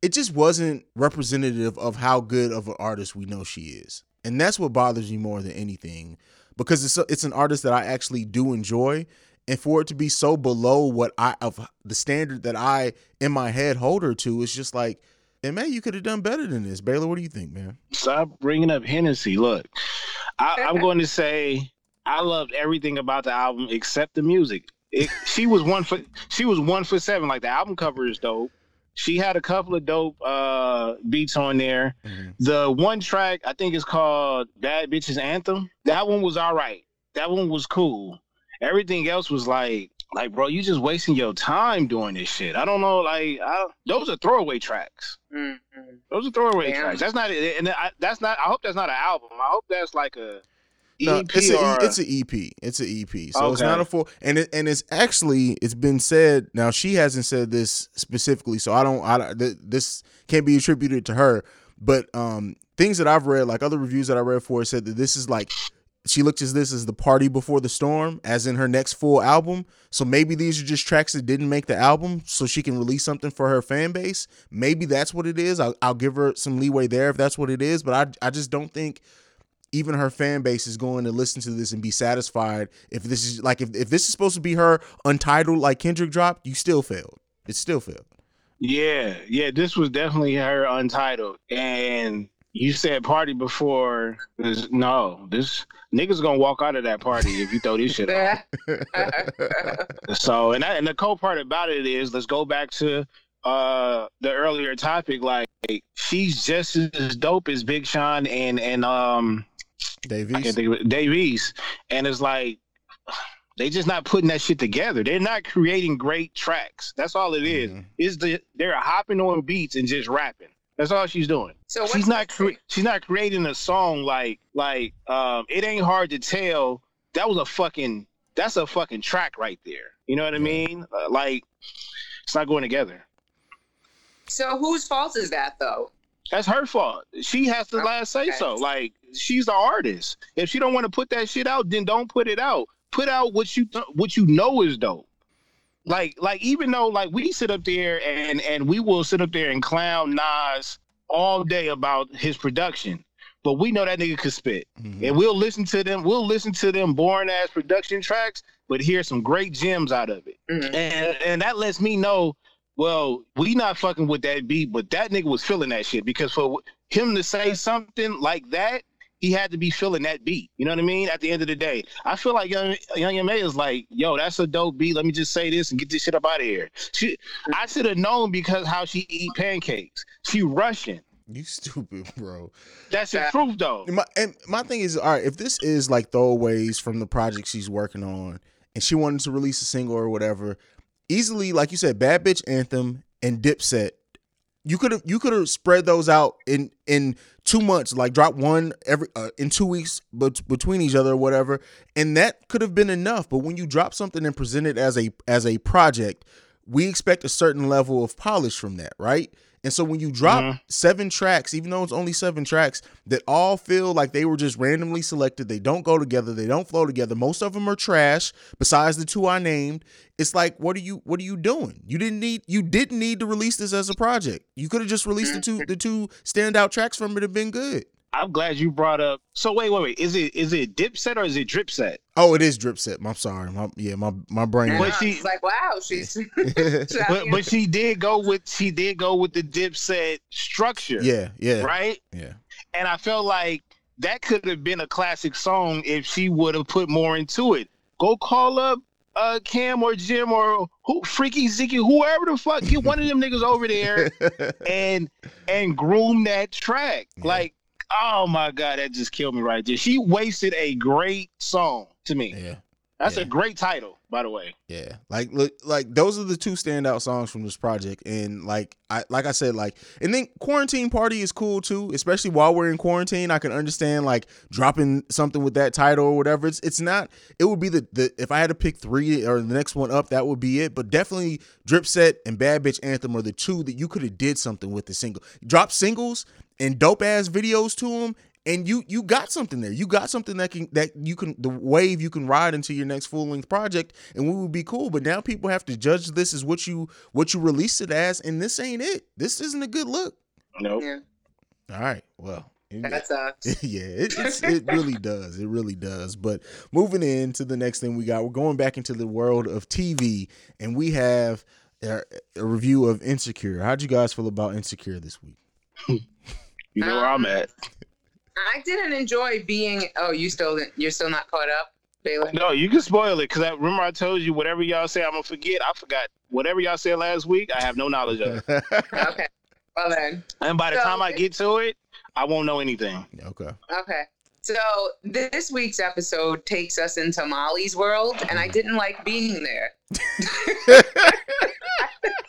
it just wasn't representative of how good of an artist we know she is. And that's what bothers me more than anything because it's a, it's an artist that I actually do enjoy and for it to be so below what I of the standard that I in my head hold her to it's just like and man, you could have done better than this. Baylor, what do you think, man? Stop bringing up Hennessy. Look, I, I'm *laughs* going to say I loved everything about the album except the music. It, she was one for she was one for seven. Like the album cover is dope. She had a couple of dope uh, beats on there. Mm-hmm. The one track I think is called "Bad Bitches Anthem." That one was all right. That one was cool. Everything else was like, like, bro, you just wasting your time doing this shit. I don't know, like, I, those are throwaway tracks. Mhm. Those are throwaway Damn. tracks. That's not, and I, that's not. I hope that's not an album. I hope that's like a No, EP it's a, it's an EP. It's an EP. So it's not a full and it, and it's actually it's been said now she hasn't said this specifically so I don't I th- this can't be attributed to her but um things that I've read like other reviews that I read for it said that this is like she looked at this as the party before the storm as in her next full album so maybe these are just tracks that didn't make the album so she can release something for her fan base maybe that's what it is I'll, I'll give her some leeway there if that's what it is but I, I just don't think even her fan base is going to listen to this and be satisfied if this is like if, if this is supposed to be her untitled like Kendrick dropped, you still failed. It still failed. Yeah, yeah, this was definitely her untitled. And you said party before. This, no, this niggas gonna walk out of that party if you throw this shit on. *laughs* So, and that, and the cool part about it is, let's go back to uh the earlier topic. Like, she's just as dope as Big Sean and and um I Davies. can't think of it, Davies. And it's like they just not putting that shit together. They're not creating great tracks. That's all it is. Mhm. Is the they're hopping on beats and just rapping. That's all she's doing. So she's not cre- she's not creating a song like like um it ain't hard to tell that was a fucking that's a fucking track right there. You know what I mean? Uh, like it's not going together. So whose fault is that though? That's her fault. She has the Oh, last say okay. so. Like she's the artist. If she don't want to put that shit out, then don't put it out. Put out what you th- what you know is dope. Like like even though like we sit up there and and we will sit up there and clown Nas all day about his production, but we know that nigga could spit. Mhm. And we'll listen to them. We'll listen to them boring ass production tracks, but hear some great gems out of it. Mhm. And and that lets me know, well, we not fucking with that beat, but that nigga was feeling that shit because for him to say something like that, he had to be feeling that beat. You know what I mean? At the end of the day, I feel like young young M.A. is like, yo, that's a dope beat. Let me just say this and get this shit up out of here. She, I should have known because how she eat pancakes. She Russian. You stupid, *laughs* bro. That's the truth, though. My, and my thing is, all right, if this is like throwaways from the project she's working on, and she wanted to release a single or whatever, easily, like you said, Bad Bitch Anthem and Dipset, you could have you could have spread those out in in two months, like drop one every uh, in two weeks, but between each other or whatever, and that could have been enough. But when you drop something and present it as a as a project, we expect a certain level of polish from that, right? And so when you drop Mhm. seven tracks, even though it's only seven tracks, that all feel like they were just randomly selected, they don't go together, they don't flow together. Most of them are trash. Besides the two I named, it's like, what are you, what are you doing? You didn't need, you didn't need to release this as a project. You could have just released the two, the two standout tracks from it have been good. I'm glad you brought up. So wait, wait, wait. Is it is it dip set or is it drip set? Oh, it is drip set. I'm sorry. My, yeah, my my brain. But I she- like, wow, she's. *laughs* But but she did go with she did go with the dip set structure. yeah, yeah, Right. yeah. And I felt like that could have been a classic song if she would have put more into it. Go call up uh Cam or Jim or who Freekey Zekey, whoever the fuck, get one of them *laughs* niggas over there *laughs* and and groom that track. Yeah. Like, oh my god, that just killed me right there. She wasted a great song to me. yeah. That's Yeah. a great title, by the way. Yeah, like look, like those are the two standout songs from this project, and like I like I said, like and then quarantine party is cool too, especially while we're in quarantine. I can understand like dropping something with that title or whatever. It's it's not. It would be the the if I had to pick three or the next one up, that would be it. But definitely Drip Set and Bad Bitch Anthem are the two that you could have did something with the single. Drop singles and dope ass videos to them, and you you got something there. You got something that can that you can the wave you can ride into your next full length project, and we would be cool. But now people have to judge this as what you what you released it as, and this ain't it. This isn't a good look. Nope. Yeah, All right, well. that sucks. *laughs* yeah, it, *laughs* it's, it really does. It really does. But moving into the next thing we got, we're going back into the world of TV, and we have a, a review of Insecure. How'd you guys feel about Insecure this week? *laughs* You know where I'm at. I didn't enjoy being. Oh, you still you're still not caught up, Baylor. No, you can spoil it because I remember I told you whatever y'all say, I'm gonna forget. I forgot whatever y'all said last week. I have no knowledge of it. *laughs* Okay. Well then. And by the So- time I get to it, I won't know anything. okay. Okay. So this week's episode takes us into Molly's world, and I didn't like being there. *laughs*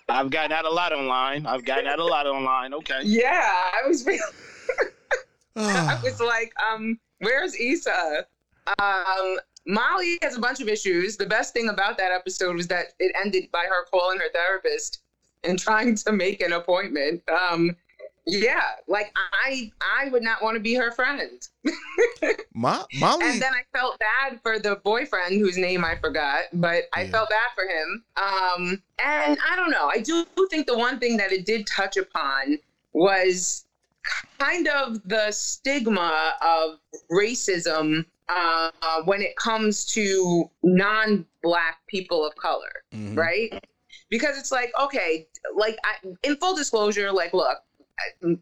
I've gotten out a lot online. I've gotten out a lot online. Okay. Yeah, I was really, *sighs* *laughs* I was like, um, where's Issa? Um, Molly has a bunch of issues. The best thing about that episode was that it ended by her calling her therapist and trying to make an appointment. Um, yeah, like I, I would not want to be her friend. *laughs* Mo- Molly. And then I felt bad for the boyfriend whose name I forgot, but I Yeah. felt bad for him. Um, and I don't know. I do think the one thing that it did touch upon was kind of the stigma of racism uh, when it comes to non-black people of color Mhm. right? Because it's like, okay, like I, in full disclosure, like, look,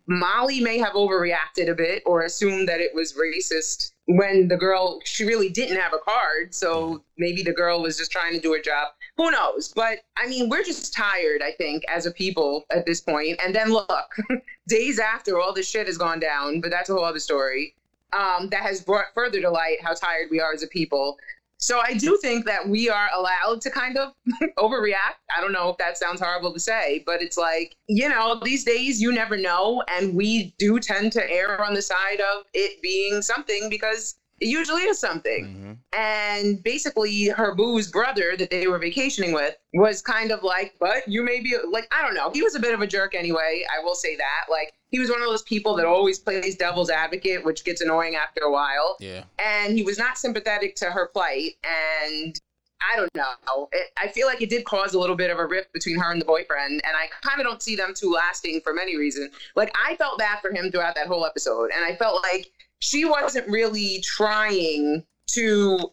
Molly may have overreacted a bit or assumed that it was racist when the girl she really didn't have a card, so maybe the girl was just trying to do her job. Who knows? But I mean, we're just tired, I think, as a people at this point. And then look, *laughs* days after all this shit has gone down, but that's a whole other story. Um, that has brought further to light how tired we are as a people. So I do think that we are allowed to kind of *laughs* overreact. I don't know if that sounds horrible to say, but it's like, you know, these days you never know. And we do tend to err on the side of it being something because it usually is something. Mhm. And basically, her boo's brother that they were vacationing with was kind of like, but you may be like, I don't know. He was a bit of a jerk anyway. I will say that. Like, he was one of those people that always plays devil's advocate, which gets annoying after a while Yeah. and he was not sympathetic to her plight and i don't know it, i feel like it did cause a little bit of a rift between her and the boyfriend and i kind of don't see them two lasting for many reasons like i felt bad for him throughout that whole episode and i felt like she wasn't really trying to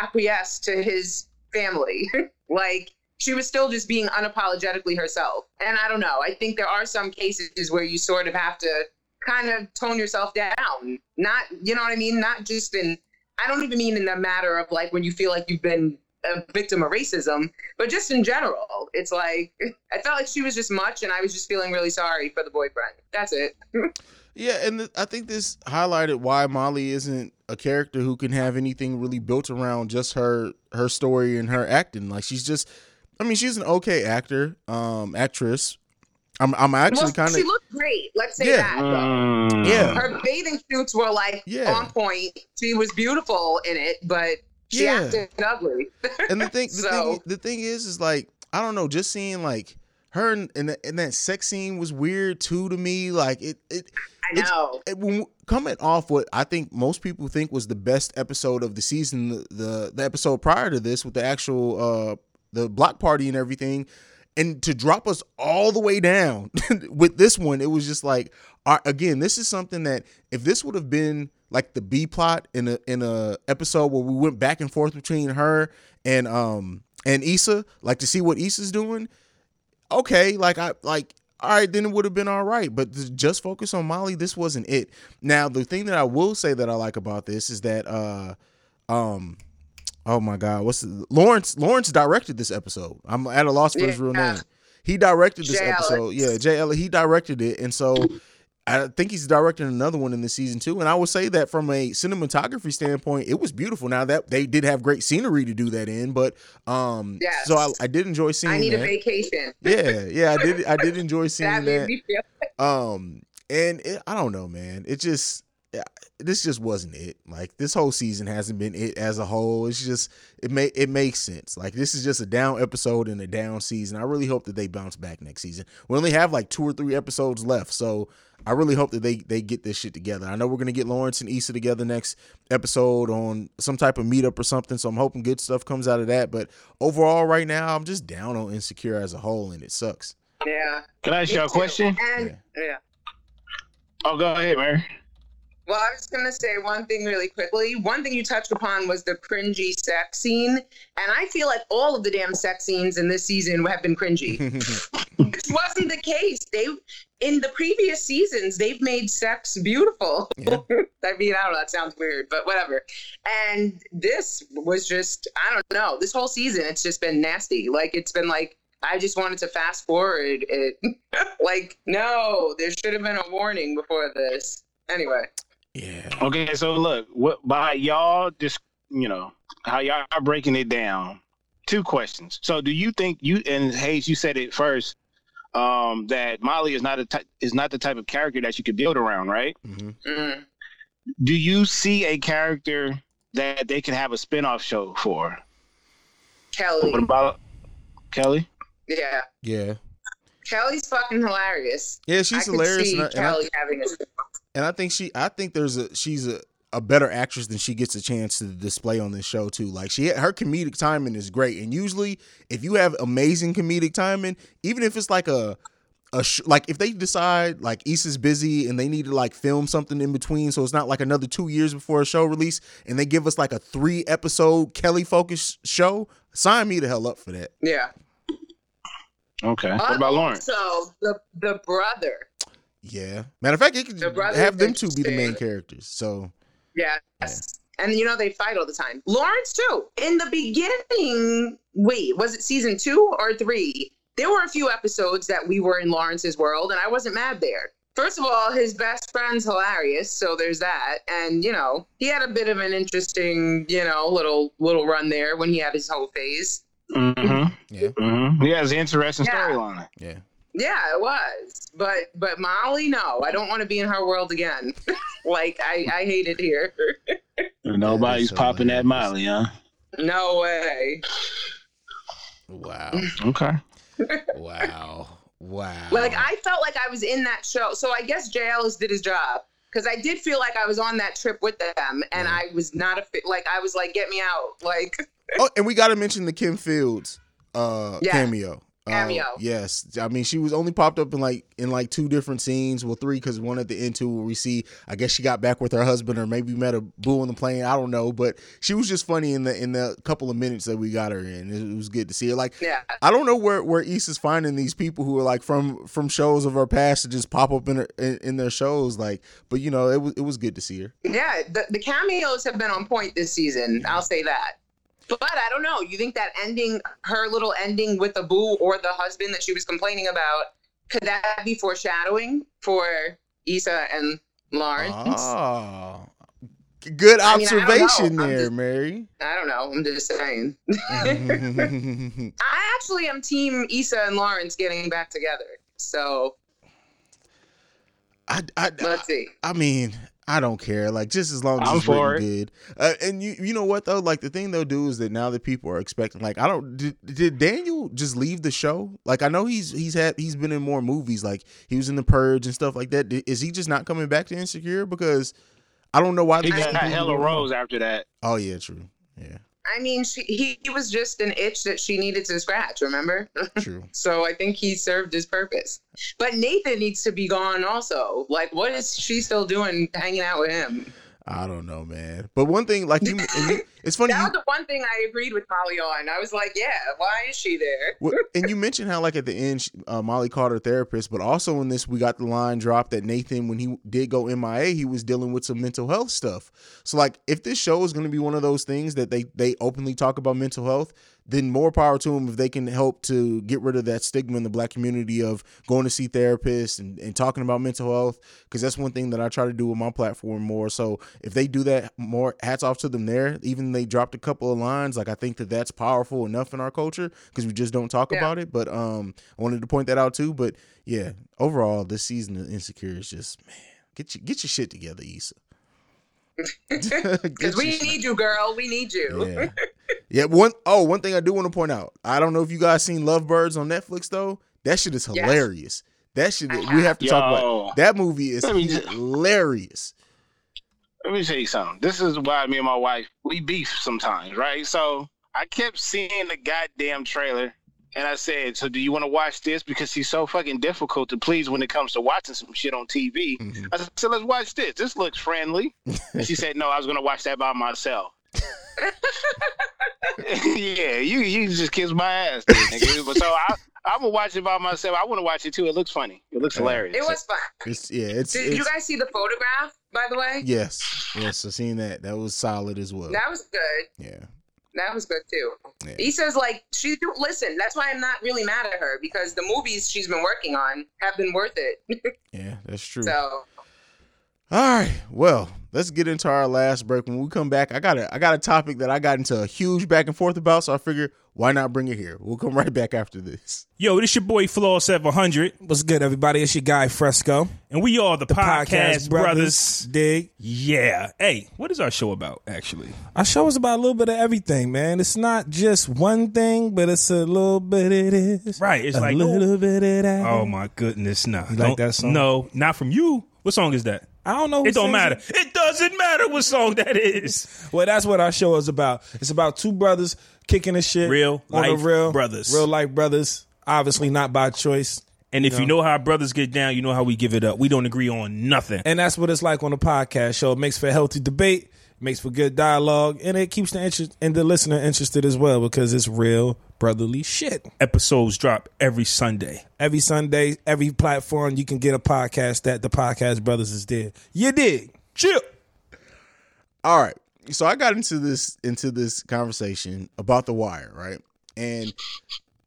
acquiesce to his family *laughs* like she was still just being unapologetically herself and i don't know i think there are some cases where you sort of have to kind of tone yourself down. Not, you know what I mean? Not just in, I don't even mean in the matter of like when you feel like you've been a victim of racism, but just in general. It's like, *laughs* I felt like she was just much and I was just feeling really sorry for the boyfriend. That's it. *laughs* Yeah, and th- I think this highlighted why Molly isn't a character who can have anything really built around just her her story and her acting. Like she's just, I mean, she's an okay actor, um, actress. I'm I'm actually well, kind of she looked great. Let's say Yeah. that. though. Mm. Yeah. Her bathing suits were like Yeah. on point. She was beautiful in it, but she Yeah. acted ugly. and the thing *laughs* the So- thing the thing is is like I don't know, just seeing like her in, in, that, in that sex scene was weird too to me. Like it it I know. it, when, coming off what I think most people think was the best episode of the season, the the, the episode prior to this with the actual uh the block party and everything, and to drop us all the way down *laughs* with this one, it was just like, all right, again, this is something that if this would have been like the B plot in a in a episode where we went back and forth between her and um and Issa, like to see what Issa's doing, okay, like I like all right, then it would have been all right. But just focus on Molly, this wasn't it. Now, the thing that I will say that I like about this is that uh um oh my god, what's the, Lawrence Lawrence directed this episode. I'm at a loss for his real name. He directed this Jay episode. Ellis. Yeah, Jay Ellis, he directed it. And so I think he's directing another one in the season too. And I would say that from a cinematography standpoint, it was beautiful. Now that they did have great scenery to do that in, but um Yes. so I, I did enjoy seeing I need that. a vacation. Yeah, yeah, I did. I did enjoy *laughs* seeing That that. me feel Um, and it, I don't know, man. It just this just wasn't it. Like this whole season hasn't been it as a whole. It's just it may it makes sense. Like this is just a down episode in a down season. I really hope that they bounce back next season. We only have like two or three episodes left, so I really hope that they they get this shit together. I know we're gonna get Lawrence and Issa together next episode on some type of meetup or something. So I'm hoping good stuff comes out of that. But overall, right now, I'm just down on Insecure as a whole, and it sucks. Yeah. Can I ask Me you a question? And yeah. Oh, go ahead, Mary. Well, I was going to say one thing really quickly. One thing you touched upon was the cringy sex scene. And I feel like all of the damn sex scenes in this season have been cringy. *laughs* this wasn't the case. They, in the previous seasons, they've made sex beautiful. Yeah. *laughs* I mean, I don't know, that sounds weird, but whatever. And this was just, I don't know, this whole season, it's just been nasty. Like, it's been like, I just wanted to fast forward it. *laughs* like, no, there should have been a warning before this. Anyway. Yeah. Okay, so look, what by y'all just you know how y'all are breaking it down. Two questions. So, do you think you and Haize, you said it first, um, that Molly is not a ty- is not the type of character that you could build around, right? hmm Mm. Do you see a character that they can have a spinoff show for? Kelly. What about Kelly? Yeah. Yeah. Kelly's fucking hilarious. Yeah, I she's could hilarious, and I, and I- Kelly having a and I think she I think there's a she's a a better actress than she gets a chance to display on this show too. Like she her comedic timing is great, and usually if you have amazing comedic timing, even if it's like a a sh- like if they decide like Issa's busy and they need to like film something in between, so it's not like another two years before a show release, and they give us like a three episode Kelly focused show, sign me the hell up for that. yeah. Okay. What uh, about Lawrence? So the the brother. Yeah, matter of fact, it could The have them two be the main characters. So Yes. And you know they fight all the time. Lawrence too. In the beginning, wait, was it season two or three? There were a few episodes that we were in Lawrence's world, and I wasn't mad there. First of all, his best friend's hilarious, so there's that. And you know, he had a bit of an interesting, you know, little little run there when he had his whole phase. Mm-hmm. yeah, Mm-hmm. He has an interesting Yeah. storyline. yeah. Yeah, it was. But but Molly, no, I don't want to be in her world again. *laughs* like I I hate it here. *laughs* Nobody's so popping that hilarious. Molly, huh? no way. Wow. *laughs* Okay. Wow. Wow. Like I felt like I was in that show. So I guess Jay Ellis did his job because I did feel like I was on that trip with them, and Yeah. I was not a fit. Like I was like, get me out. Like Oh, and we got to mention the Kim Fields uh Yeah. cameo. Uh, Cameo. yes, I mean she was only popped up in like in like two different scenes, well three because one at the end too where we see I guess she got back with her husband or maybe met a boo on the plane. I don't know, but she was just funny in the in the couple of minutes that we got her in. It, it was good to see her. Like yeah, I don't know where where Issa is finding these people who are like from from shows of her past to just pop up in her, in, in their shows. Like, but you know it was it was good to see her. yeah. The the cameos have been on point this season. I'll say that. But I don't know. You think that ending, her little ending with the boo or the husband that she was complaining about, could that be foreshadowing for Issa and Lawrence? Ah, good I mean, I observation there, just- Mary. I don't know. I'm just saying. *laughs* I actually am team Issa and Lawrence getting back together. So I, I, let's see. I mean, I don't care. Like, just as long as I'm it's written good. Uh, and you, you know what though? Like, the thing they'll do is that now that people are expecting, like, I don't. Did, did Daniel just leave the show? Like, I know he's he's had he's been in more movies. Like, he was in The Purge and stuff like that. Is he just not coming back to Insecure? Because I don't know why. He got hella rose after that. Oh yeah, true. Yeah, I mean, she, he, he was just an itch that she needed to scratch, remember? *laughs* true. so I think he served his purpose. But Nathan needs to be gone also. Like, what is she still doing hanging out with him? I don't know, man. But one thing, like you, you it's funny. *laughs* That You, the one thing I agreed with Molly on. I was like, yeah, why is she there? Well, *laughs* and you mentioned how like at the end uh, Molly called her therapist, but also in this we got the line dropped that Nathan when he did go MIA he was dealing with some mental health stuff. So like if this show is going to be one of those things that they they openly talk about mental health, then more power to them if they can help to get rid of that stigma in the black community of going to see therapists and, and talking about mental health because that's one thing that I try to do with my platform more. So if they do that more, hats off to them there. Even they dropped a couple of lines, like I think that that's powerful enough in our culture because we just don't talk Yeah. about it. But um, I wanted to point that out too. But yeah, overall, this season of Insecure is just man, get your get your shit together, Issa. *laughs* *laughs* Because we need you, girl. We need you. Yeah. Yeah. One oh, one thing I do want to point out. I don't know if you guys seen Lovebirds on Netflix though. That shit is Yes. hilarious. That shit we have to talk about. That movie is Let just- hilarious. Let me tell you something. This is why me and my wife we beef sometimes, right? So I kept seeing the goddamn trailer, and I said, "So do you want to watch this?" Because he's so fucking difficult to please when it comes to watching some shit on TV. Mhm. I said, "So let's watch this. This looks friendly." *laughs* and she said, "No, I was gonna watch that by myself." *laughs* yeah, you you just kiss my ass, then, nigga. *laughs* But so I I'm gonna watch it by myself. I want to watch it too. It looks funny. It looks Yeah. hilarious. It was fun. It's yeah, it's, Did it's you guys see the photograph, by the way? yes, yes. I seen that. That was solid as well. That was good. Yeah, That was good too. Yeah. He says like she listen. That's why I'm not really mad at her because the movies she's been working on have been worth it. *laughs* yeah, that's true. so All right. Well, let's get into our last break. When we come back, I got a I got a topic that I got into a huge back and forth about, so I figure why not bring it here? We'll come right back after this. Yo, this your boy Flaw 700, What's good, everybody? It's your guy Fresco, and we are the, the Podcast, Brothers. Dig. Yeah. Hey, what is our show about, actually? Our show is about a little bit of everything, man. It's not just one thing, but it's a little bit of it is. Right, it's a like- little bit of that. Oh, my goodness. No. You like Don't- that song? No, not from you. What song is that? I don't know. It don't matter. It doesn't matter what song that is. Well, that's what our show is about. It's about two brothers kicking the shit. Real on the life real brothers. Real life brothers. Obviously not by choice. And if you know how brothers get down, you know how we give it up. We don't agree on nothing. And that's what it's like on a podcast show. It makes for healthy debate, makes for good dialogue, and it keeps the interest and the listener interested as well because it's real brotherly shit. Episodes drop every Sunday. Every Sunday, every platform you can get a podcast that the podcast brothers is there. You dig? Chill. All right. So I got into this into this conversation about the wire, right? And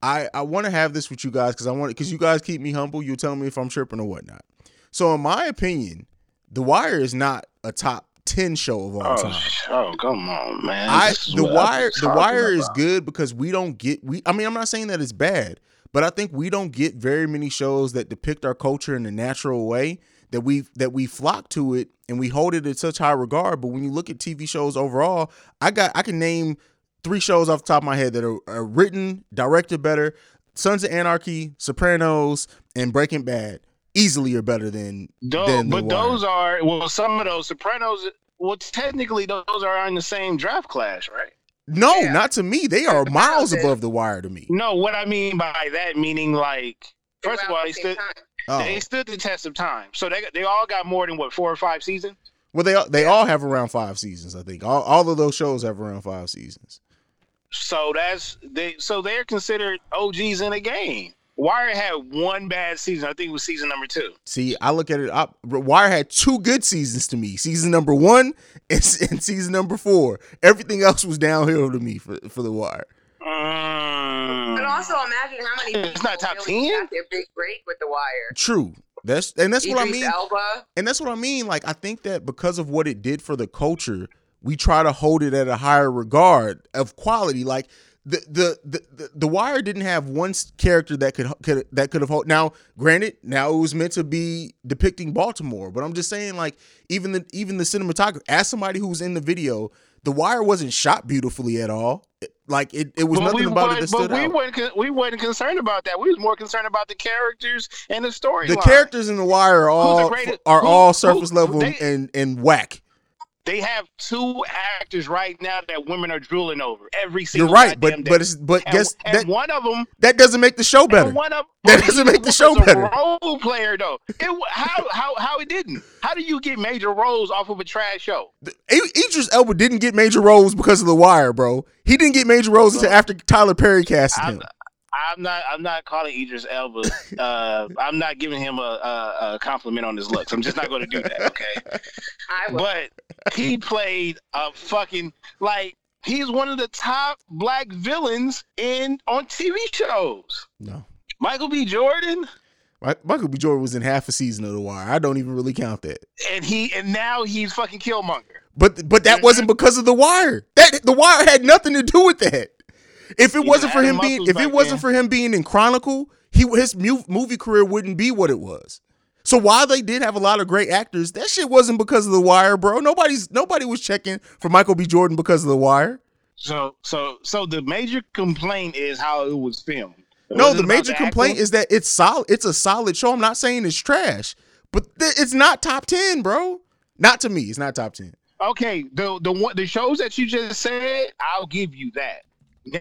I I want to have this with you guys because I want because you guys keep me humble. You tell me if I'm tripping or whatnot. So in my opinion, the wire is not a top ten show of all Oh, time. oh, come on, man. I the wire the wire is good because we don't get we I mean I'm not saying that it's bad, but I think we don't get very many shows that depict our culture in a natural way that we that we flock to it and we hold it in such high regard. But when you look at TV shows overall, I got I can name three shows off the top of my head that are, are written, directed better. Sons of Anarchy, Sopranos, and Breaking Bad easily are better than Tho- than but Wire. those are well, some of those Sopranos. Well, technically, those are in the same draft class, right? No, Yeah. not to me. They are miles above The Wire to me. No, what I mean by that, meaning like, first of all, they stood. Oh. they stood the test of time. So they they all got more than what four or five seasons. Well, they they all have around five seasons. I think all all of those shows have around five seasons. So that's they. So they're considered OGs in a game. Wire had one bad season. I think it was season number two. See, I look at it. I, Wire had two good seasons to me. Season number one *laughs* and, and season number four. Everything else was downhill to me for for the Wire. Mm. But also imagine how many people It's not top really 10? got their big break with the wire. True. That's and that's what I mean. Elba. And that's what I mean. Like I think that because of what it did for the culture, we try to hold it at a higher regard of quality. Like the the the, the, Wire didn't have one character that could could that could have hold. Now, granted, now it was meant to be depicting Baltimore, but I'm just saying, like even the even the cinematography. As somebody who was in the video, the Wire wasn't shot beautifully at all. Like it, it was But nothing about but, it that but we out. weren't we weren't concerned about that. We was more concerned about the characters and the story. The characters in the Wire are all greatest- are who- all who- surface level they- and and whack. They have two actors right now that women are drooling over every single. You're right, but day. but it's, but and, guess and that one of them that doesn't make the show better. One of That doesn't make the *laughs* show a better. Role player though. It, how how how it didn't? How do you get major roles off of a trash show? I- Idris Elba didn't get major roles because of The Wire, bro. He didn't get major roles until after Tyler Perry casted him. I'm not. I'm not calling Idris Elba. Uh, *laughs* I'm not giving him a, a, a compliment on his looks. I'm just not going to do that. Okay. *laughs* I would. But he played a fucking like he's one of the top black villains in on TV shows. No. Michael B. Jordan, Michael B. Jordan was in half a season of The Wire. I don't even really count that. and he and now he's fucking Killmonger. But but that wasn't because of The Wire. That The Wire had nothing to do with that. If it wasn't for him being if it wasn't then. for him being in Chronicle, he his mu- movie career wouldn't be what it was. So while they did have a lot of great actors, that shit wasn't because of the wire, bro. Nobody's nobody was checking for Michael B. Jordan because of the wire. So so so the major complaint is how it was filmed. No, the major the complaint acting? is that it's solid. It's a solid show. I'm not saying it's trash, but th- it's not top ten, bro. Not to me. It's not top ten. okay. The the one the shows that you just said, I'll give you that.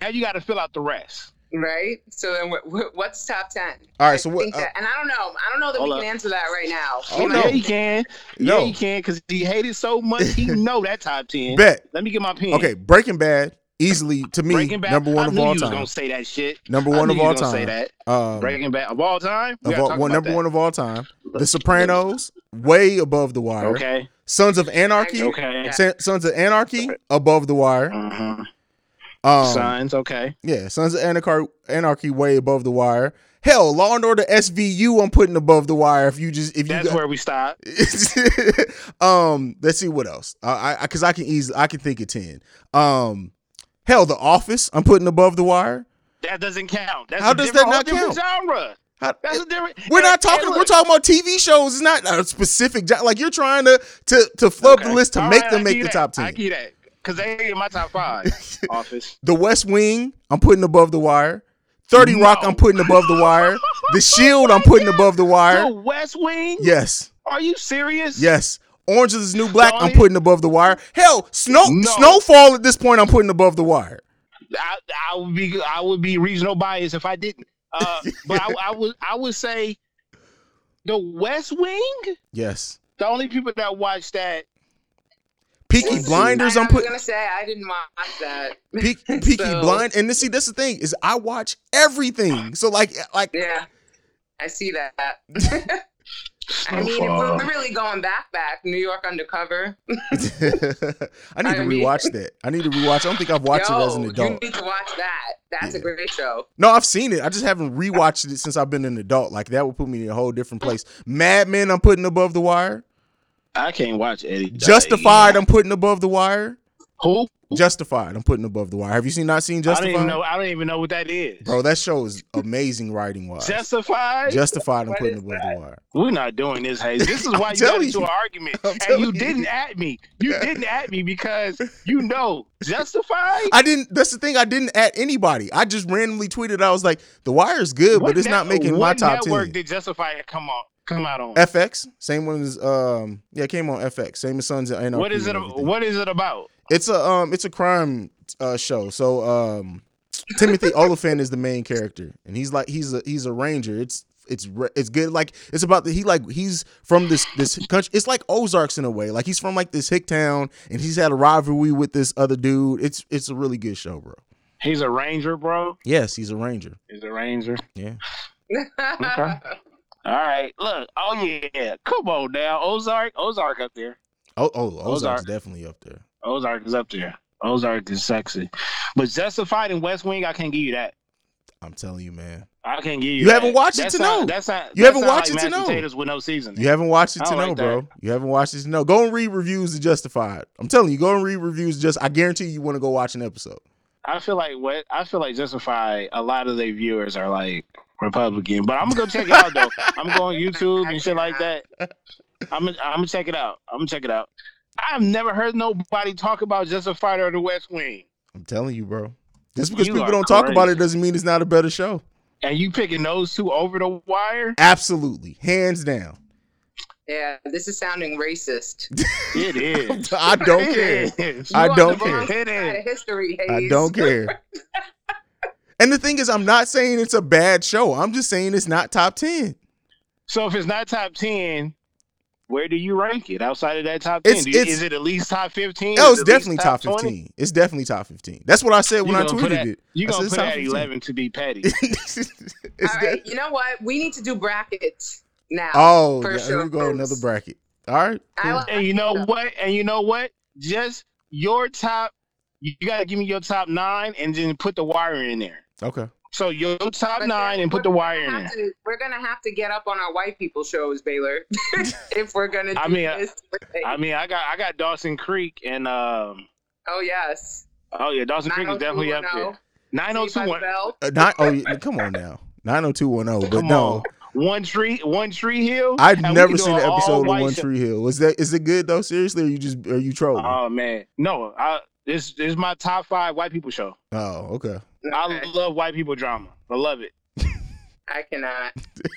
Now you got to fill out the rest. Right. So then, wh- wh- what's top ten? All right, I so what- think that- and I don't know. I don't know that Hold we up. can answer that right now. Oh, We no. might- Yeah, he can. No. Yeah, he can because he hated so much. He *laughs* know that top ten. Bet. Let me get my pen. Okay, Breaking Bad easily to me Breaking Bad. number one I of knew all you was time. gonna say that shit. Number I one knew of you all was gonna Say time. that. Um, Breaking Bad of all time. We of all, talk one number that. one of all time. The Sopranos, way above the wire. Okay. Sons of Anarchy, Okay. Sons of Anarchy, above the wire. Uh-huh. Um, Signs. Okay. Yeah, Sons of Anarchy, Anarchy, way above the wire. Hell, Law and Order SVU, I'm putting above the wire. If you just if you That's got- where we stop. *laughs* um, let's see what else. Uh, I because I, can easily I can think of ten. Um, hell, The Office, I'm putting above the wire. That doesn't count. That's How a does that not different genre. How- That's a different. we're not talking. We're talking about TV shows. It's not a specific. Like you're trying to to to flub the list to All make right, them I make the top that. I ten. give you that because they ain't in my top five. *laughs* Office. The West Wing, I'm putting above the wire. Thirty Rock, I'm putting above the wire. The Shield, I'm putting above the wire. The West Wing. Yes, Are you serious? yes. Orange is New Black, I'm putting above the wire. Hell, Snow No. Snowfall at this point, I'm putting above the wire. I, I would be I would be regional bias if I didn't. Uh, *laughs* but I, I would I would say the West Wing. Yes. The only people that watch that. Peaky Blinders, I, I'm was putting gonna say I didn't watch that. Peak, *laughs* Peaky So- Blind, and this, see that's the thing is I watch everything. So like like Yeah, I see that. *laughs* I mean, if we're really going back, back New York Undercover. *laughs* I need to I mean- rewatch that. I need to rewatch. I don't think I've watched Yo, it as an You adult. need to watch that. That's a great show. No, I've seen it. I just haven't rewatched it since I've been an adult. Like that would put me in a whole different place. Mad Men, I'm putting above the wire. I can't watch Eddie. Justified, I'm putting above the wire. Who? Justified, I'm putting above the wire. Have you seen not seen I don't Justified? even know. I don't even know what that is. Bro, that show is amazing writing wise. Justified. Justified, I'm What putting above that? the wire. We're not doing this, Haize. This is *laughs* why you got into an argument, I'm and you you. didn't at me. You didn't at me because you know Justified. I didn't. That's the thing. I didn't at anybody. I just randomly tweeted. I was like, "The Wire is good, but What it's not making my what top network ten. did Justified come on? Come out on? FX, same one as um, yeah, it came on FX. Same as Sons of Anarchy. what is it? and. What is it about? It's a um, it's a crime uh show. So um, Timothy *laughs* Olyphant is the main character, and he's like he's a he's a ranger. It's it's it's good. Like it's about the he like he's from this this country. It's like Ozarks in a way. Like he's from like this hick town, and he's had a rivalry with this other dude. It's it's a really good show, bro. He's a ranger, bro. Yes, he's a ranger. He's a ranger. Yeah. Okay. *laughs* All right. Look. Oh yeah. Come on now. Ozark. Ozark up there. Oh, oh, Ozark's Ozark. definitely up there. Ozark is up there. Ozark is sexy. But Justified and West Wing, I can't give you that. I'm telling you, man. I can't give you. You that. haven't watched it to sound- know. That's not. You that haven't watched like it to know. Potatoes with no seasoning. You haven't watched it to know, like bro. that. You haven't watched it to know. Go and read reviews of Justified. I'm telling you, go and read reviews. Just I guarantee you, want to go watch an episode. I feel like what I feel like Justified. A lot of their viewers are like Republican, but I'm gonna go check it out though. *laughs* I'm going YouTube and shit like that. I'm gonna, I'm gonna check it out. I'm gonna check it out. I've never heard nobody talk about Justified or The West Wing, I'm telling you, bro. Just because You people don't talk about it doesn't mean it's not a better show. and you picking those two over the wire. Absolutely, hands down. yeah, this is sounding racist. *laughs* It is. I don't care. I don't care. wrong It side is. history, I don't care. And the thing is, I'm not saying it's a bad show. I'm just saying it's not top ten. So if it's not top ten, where do you rank it outside of that top ten? You- is it at least top fifteen? Oh, it's it at least definitely top 20? 15. It's definitely top 15. That's what I said when I tweeted at- it. You gonna said it's put top at 15. eleven to be petty. *laughs* it's All def- you know what? We need to do brackets now. Oh, for yeah, here we go. Another bracket. All right. Cool. like And you know that. what? And you know what? Just your top. You gotta give me your top nine, and then put the wire in there. Okay. So your top But nine, then and put we're the gonna wire in have to- we're gonna have to get up on our white people shows, Baylor, *laughs* if we're gonna. Do I mean, this. I mean, I got I got Dawson Creek and um. oh yes. Oh yeah, Dawson Creek is definitely up there. Nine oh two Saved by one. the Bell. Uh, nine, oh, come on now. 90210. But Come no. on. One Tree One Tree Hill. I've never seen an an episode of One show. Tree Hill. Is that is it good though? Seriously, or you just are you trolling? Oh man, no, I this, this is my top five white people show. oh, okay. I love white people drama. I love it, *laughs* I cannot.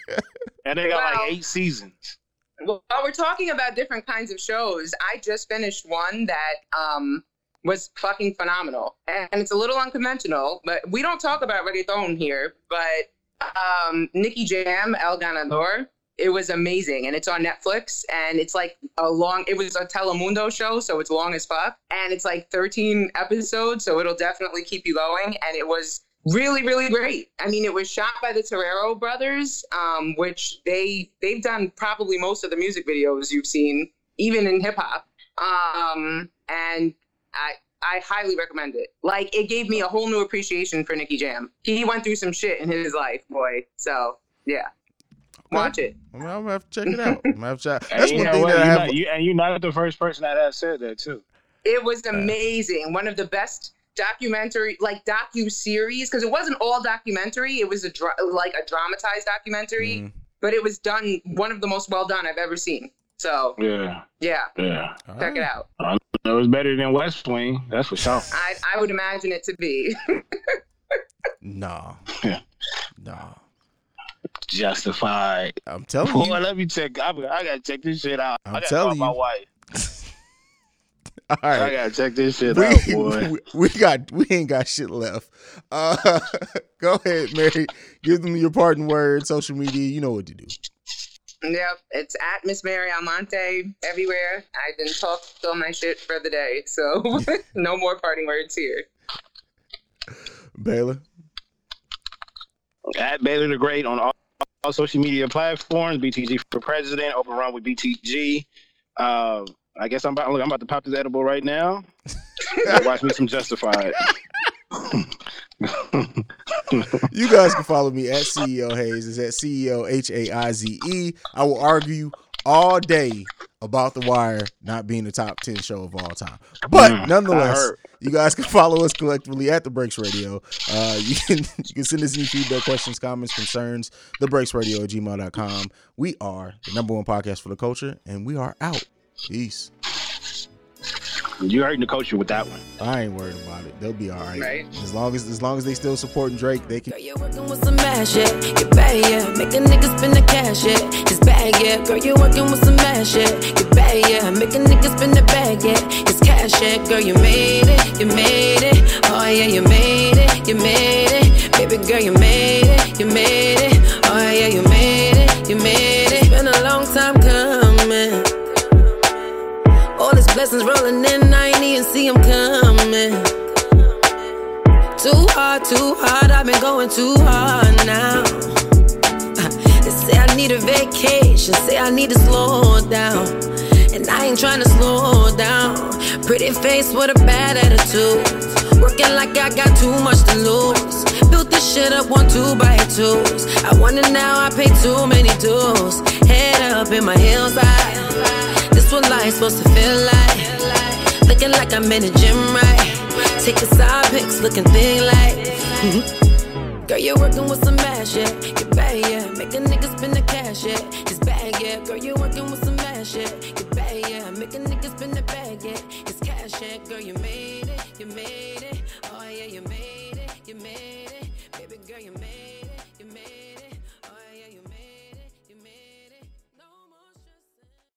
*laughs* and they got Wow. like eight seasons. Well, while we're talking about different kinds of shows, I just finished one that um, was fucking phenomenal. And it's a little unconventional, but we don't talk about reggaeton here. But um, Nicky Jam, El Ganador, it was amazing. And it's on Netflix. And it's like a long, it was a Telemundo show, so it's long as fuck. And it's like 13 episodes, so it'll definitely keep you going. And it was really really great i mean it was shot by the Terrero brothers um, which they they've done probably most of the music videos you've seen even in hip-hop um, and i i highly recommend it like it gave me a whole new appreciation for nicky jam he went through some shit in his life boy so yeah watch it I'm gonna I'm gonna have to check it out. I'm gonna have to check. *laughs* And That's you one know thing what? that I You're have. not- you, and you're not the first person that has said that too. It was amazing. One of the best documentary, like docu series, because it wasn't all documentary. It was a dra- like a dramatized documentary, Mhm. but it was done one of the most well done I've ever seen. So Yeah, yeah, yeah. All check right. it out. It was better than West Wing. That's for sure. I I would imagine it to be. *laughs* *laughs* Nah, Yeah. Nah. Justified. I'm telling Boy, you. let me check. I, I gotta check this shit out. I'm I gotta telling call my you. wife. *laughs* All I gotta check this shit We, out, *laughs* boy. we, we got we ain't got shit left. Uh, *laughs* go ahead, Mary. Give them your parting word. Social media. You know what to do. yep, it's at Miss Mary Almonte everywhere. I didn't talk all my shit for the day, so no more parting words here. Baylor. At Baylor the Great on all, all social media platforms. BTG for president. Open run with BTG. Uh, I guess I'm about. Look, I'm about to pop this edible right now. *laughs* Watch me some Justified. *laughs* You guys can follow me at CEO Haize. It's at CEO H A I Z E. I will argue all day about The Wire not being the top 10 show of all time. But Mm, nonetheless, you guys can *laughs* follow us collectively at The Breaks Radio. Uh, you can *laughs* you can send us any feedback, questions, comments, concerns, thebreaksradio at gmail.com. We are the number one podcast for the culture, and we are out. Peace. You heard the culture with that one. I ain't worried about it. They'll be all right. Right. As long as as long as they still supporting Drake, they can Girl, you working with some mad shit. You bad, yeah. Make a nigga spend the cash, yeah. It's bad, yeah. Girl, you working with some mad shit. You bad, yeah. Make a nigga spend the bag, yeah. It's cash, yeah. Girl, you made it. You made it. Oh, yeah, you made it. You made it. Baby girl, you made it. You made it. Oh, yeah, you made it. You made it. It's been a long time coming. All these blessings rolling in, I ain't even see them coming. Too hard, too hard, I've been going too hard now. Uh, They say I need a vacation, say I need to slow down. And I ain't trying to slow down. Pretty face with a bad attitude. Working like I got too much to lose. Built this shit up one, two by twos. I wonder now I pay too many dues. Head up in my heels This what life's supposed to feel like. Looking like I'm in the gym, right? Taking side pics, looking thin like. Mm-hmm. Girl, you're working with some mad shit. You bad, yeah. Make a nigga spend the cash, yeah. It's bad, yeah. Girl, you're working with some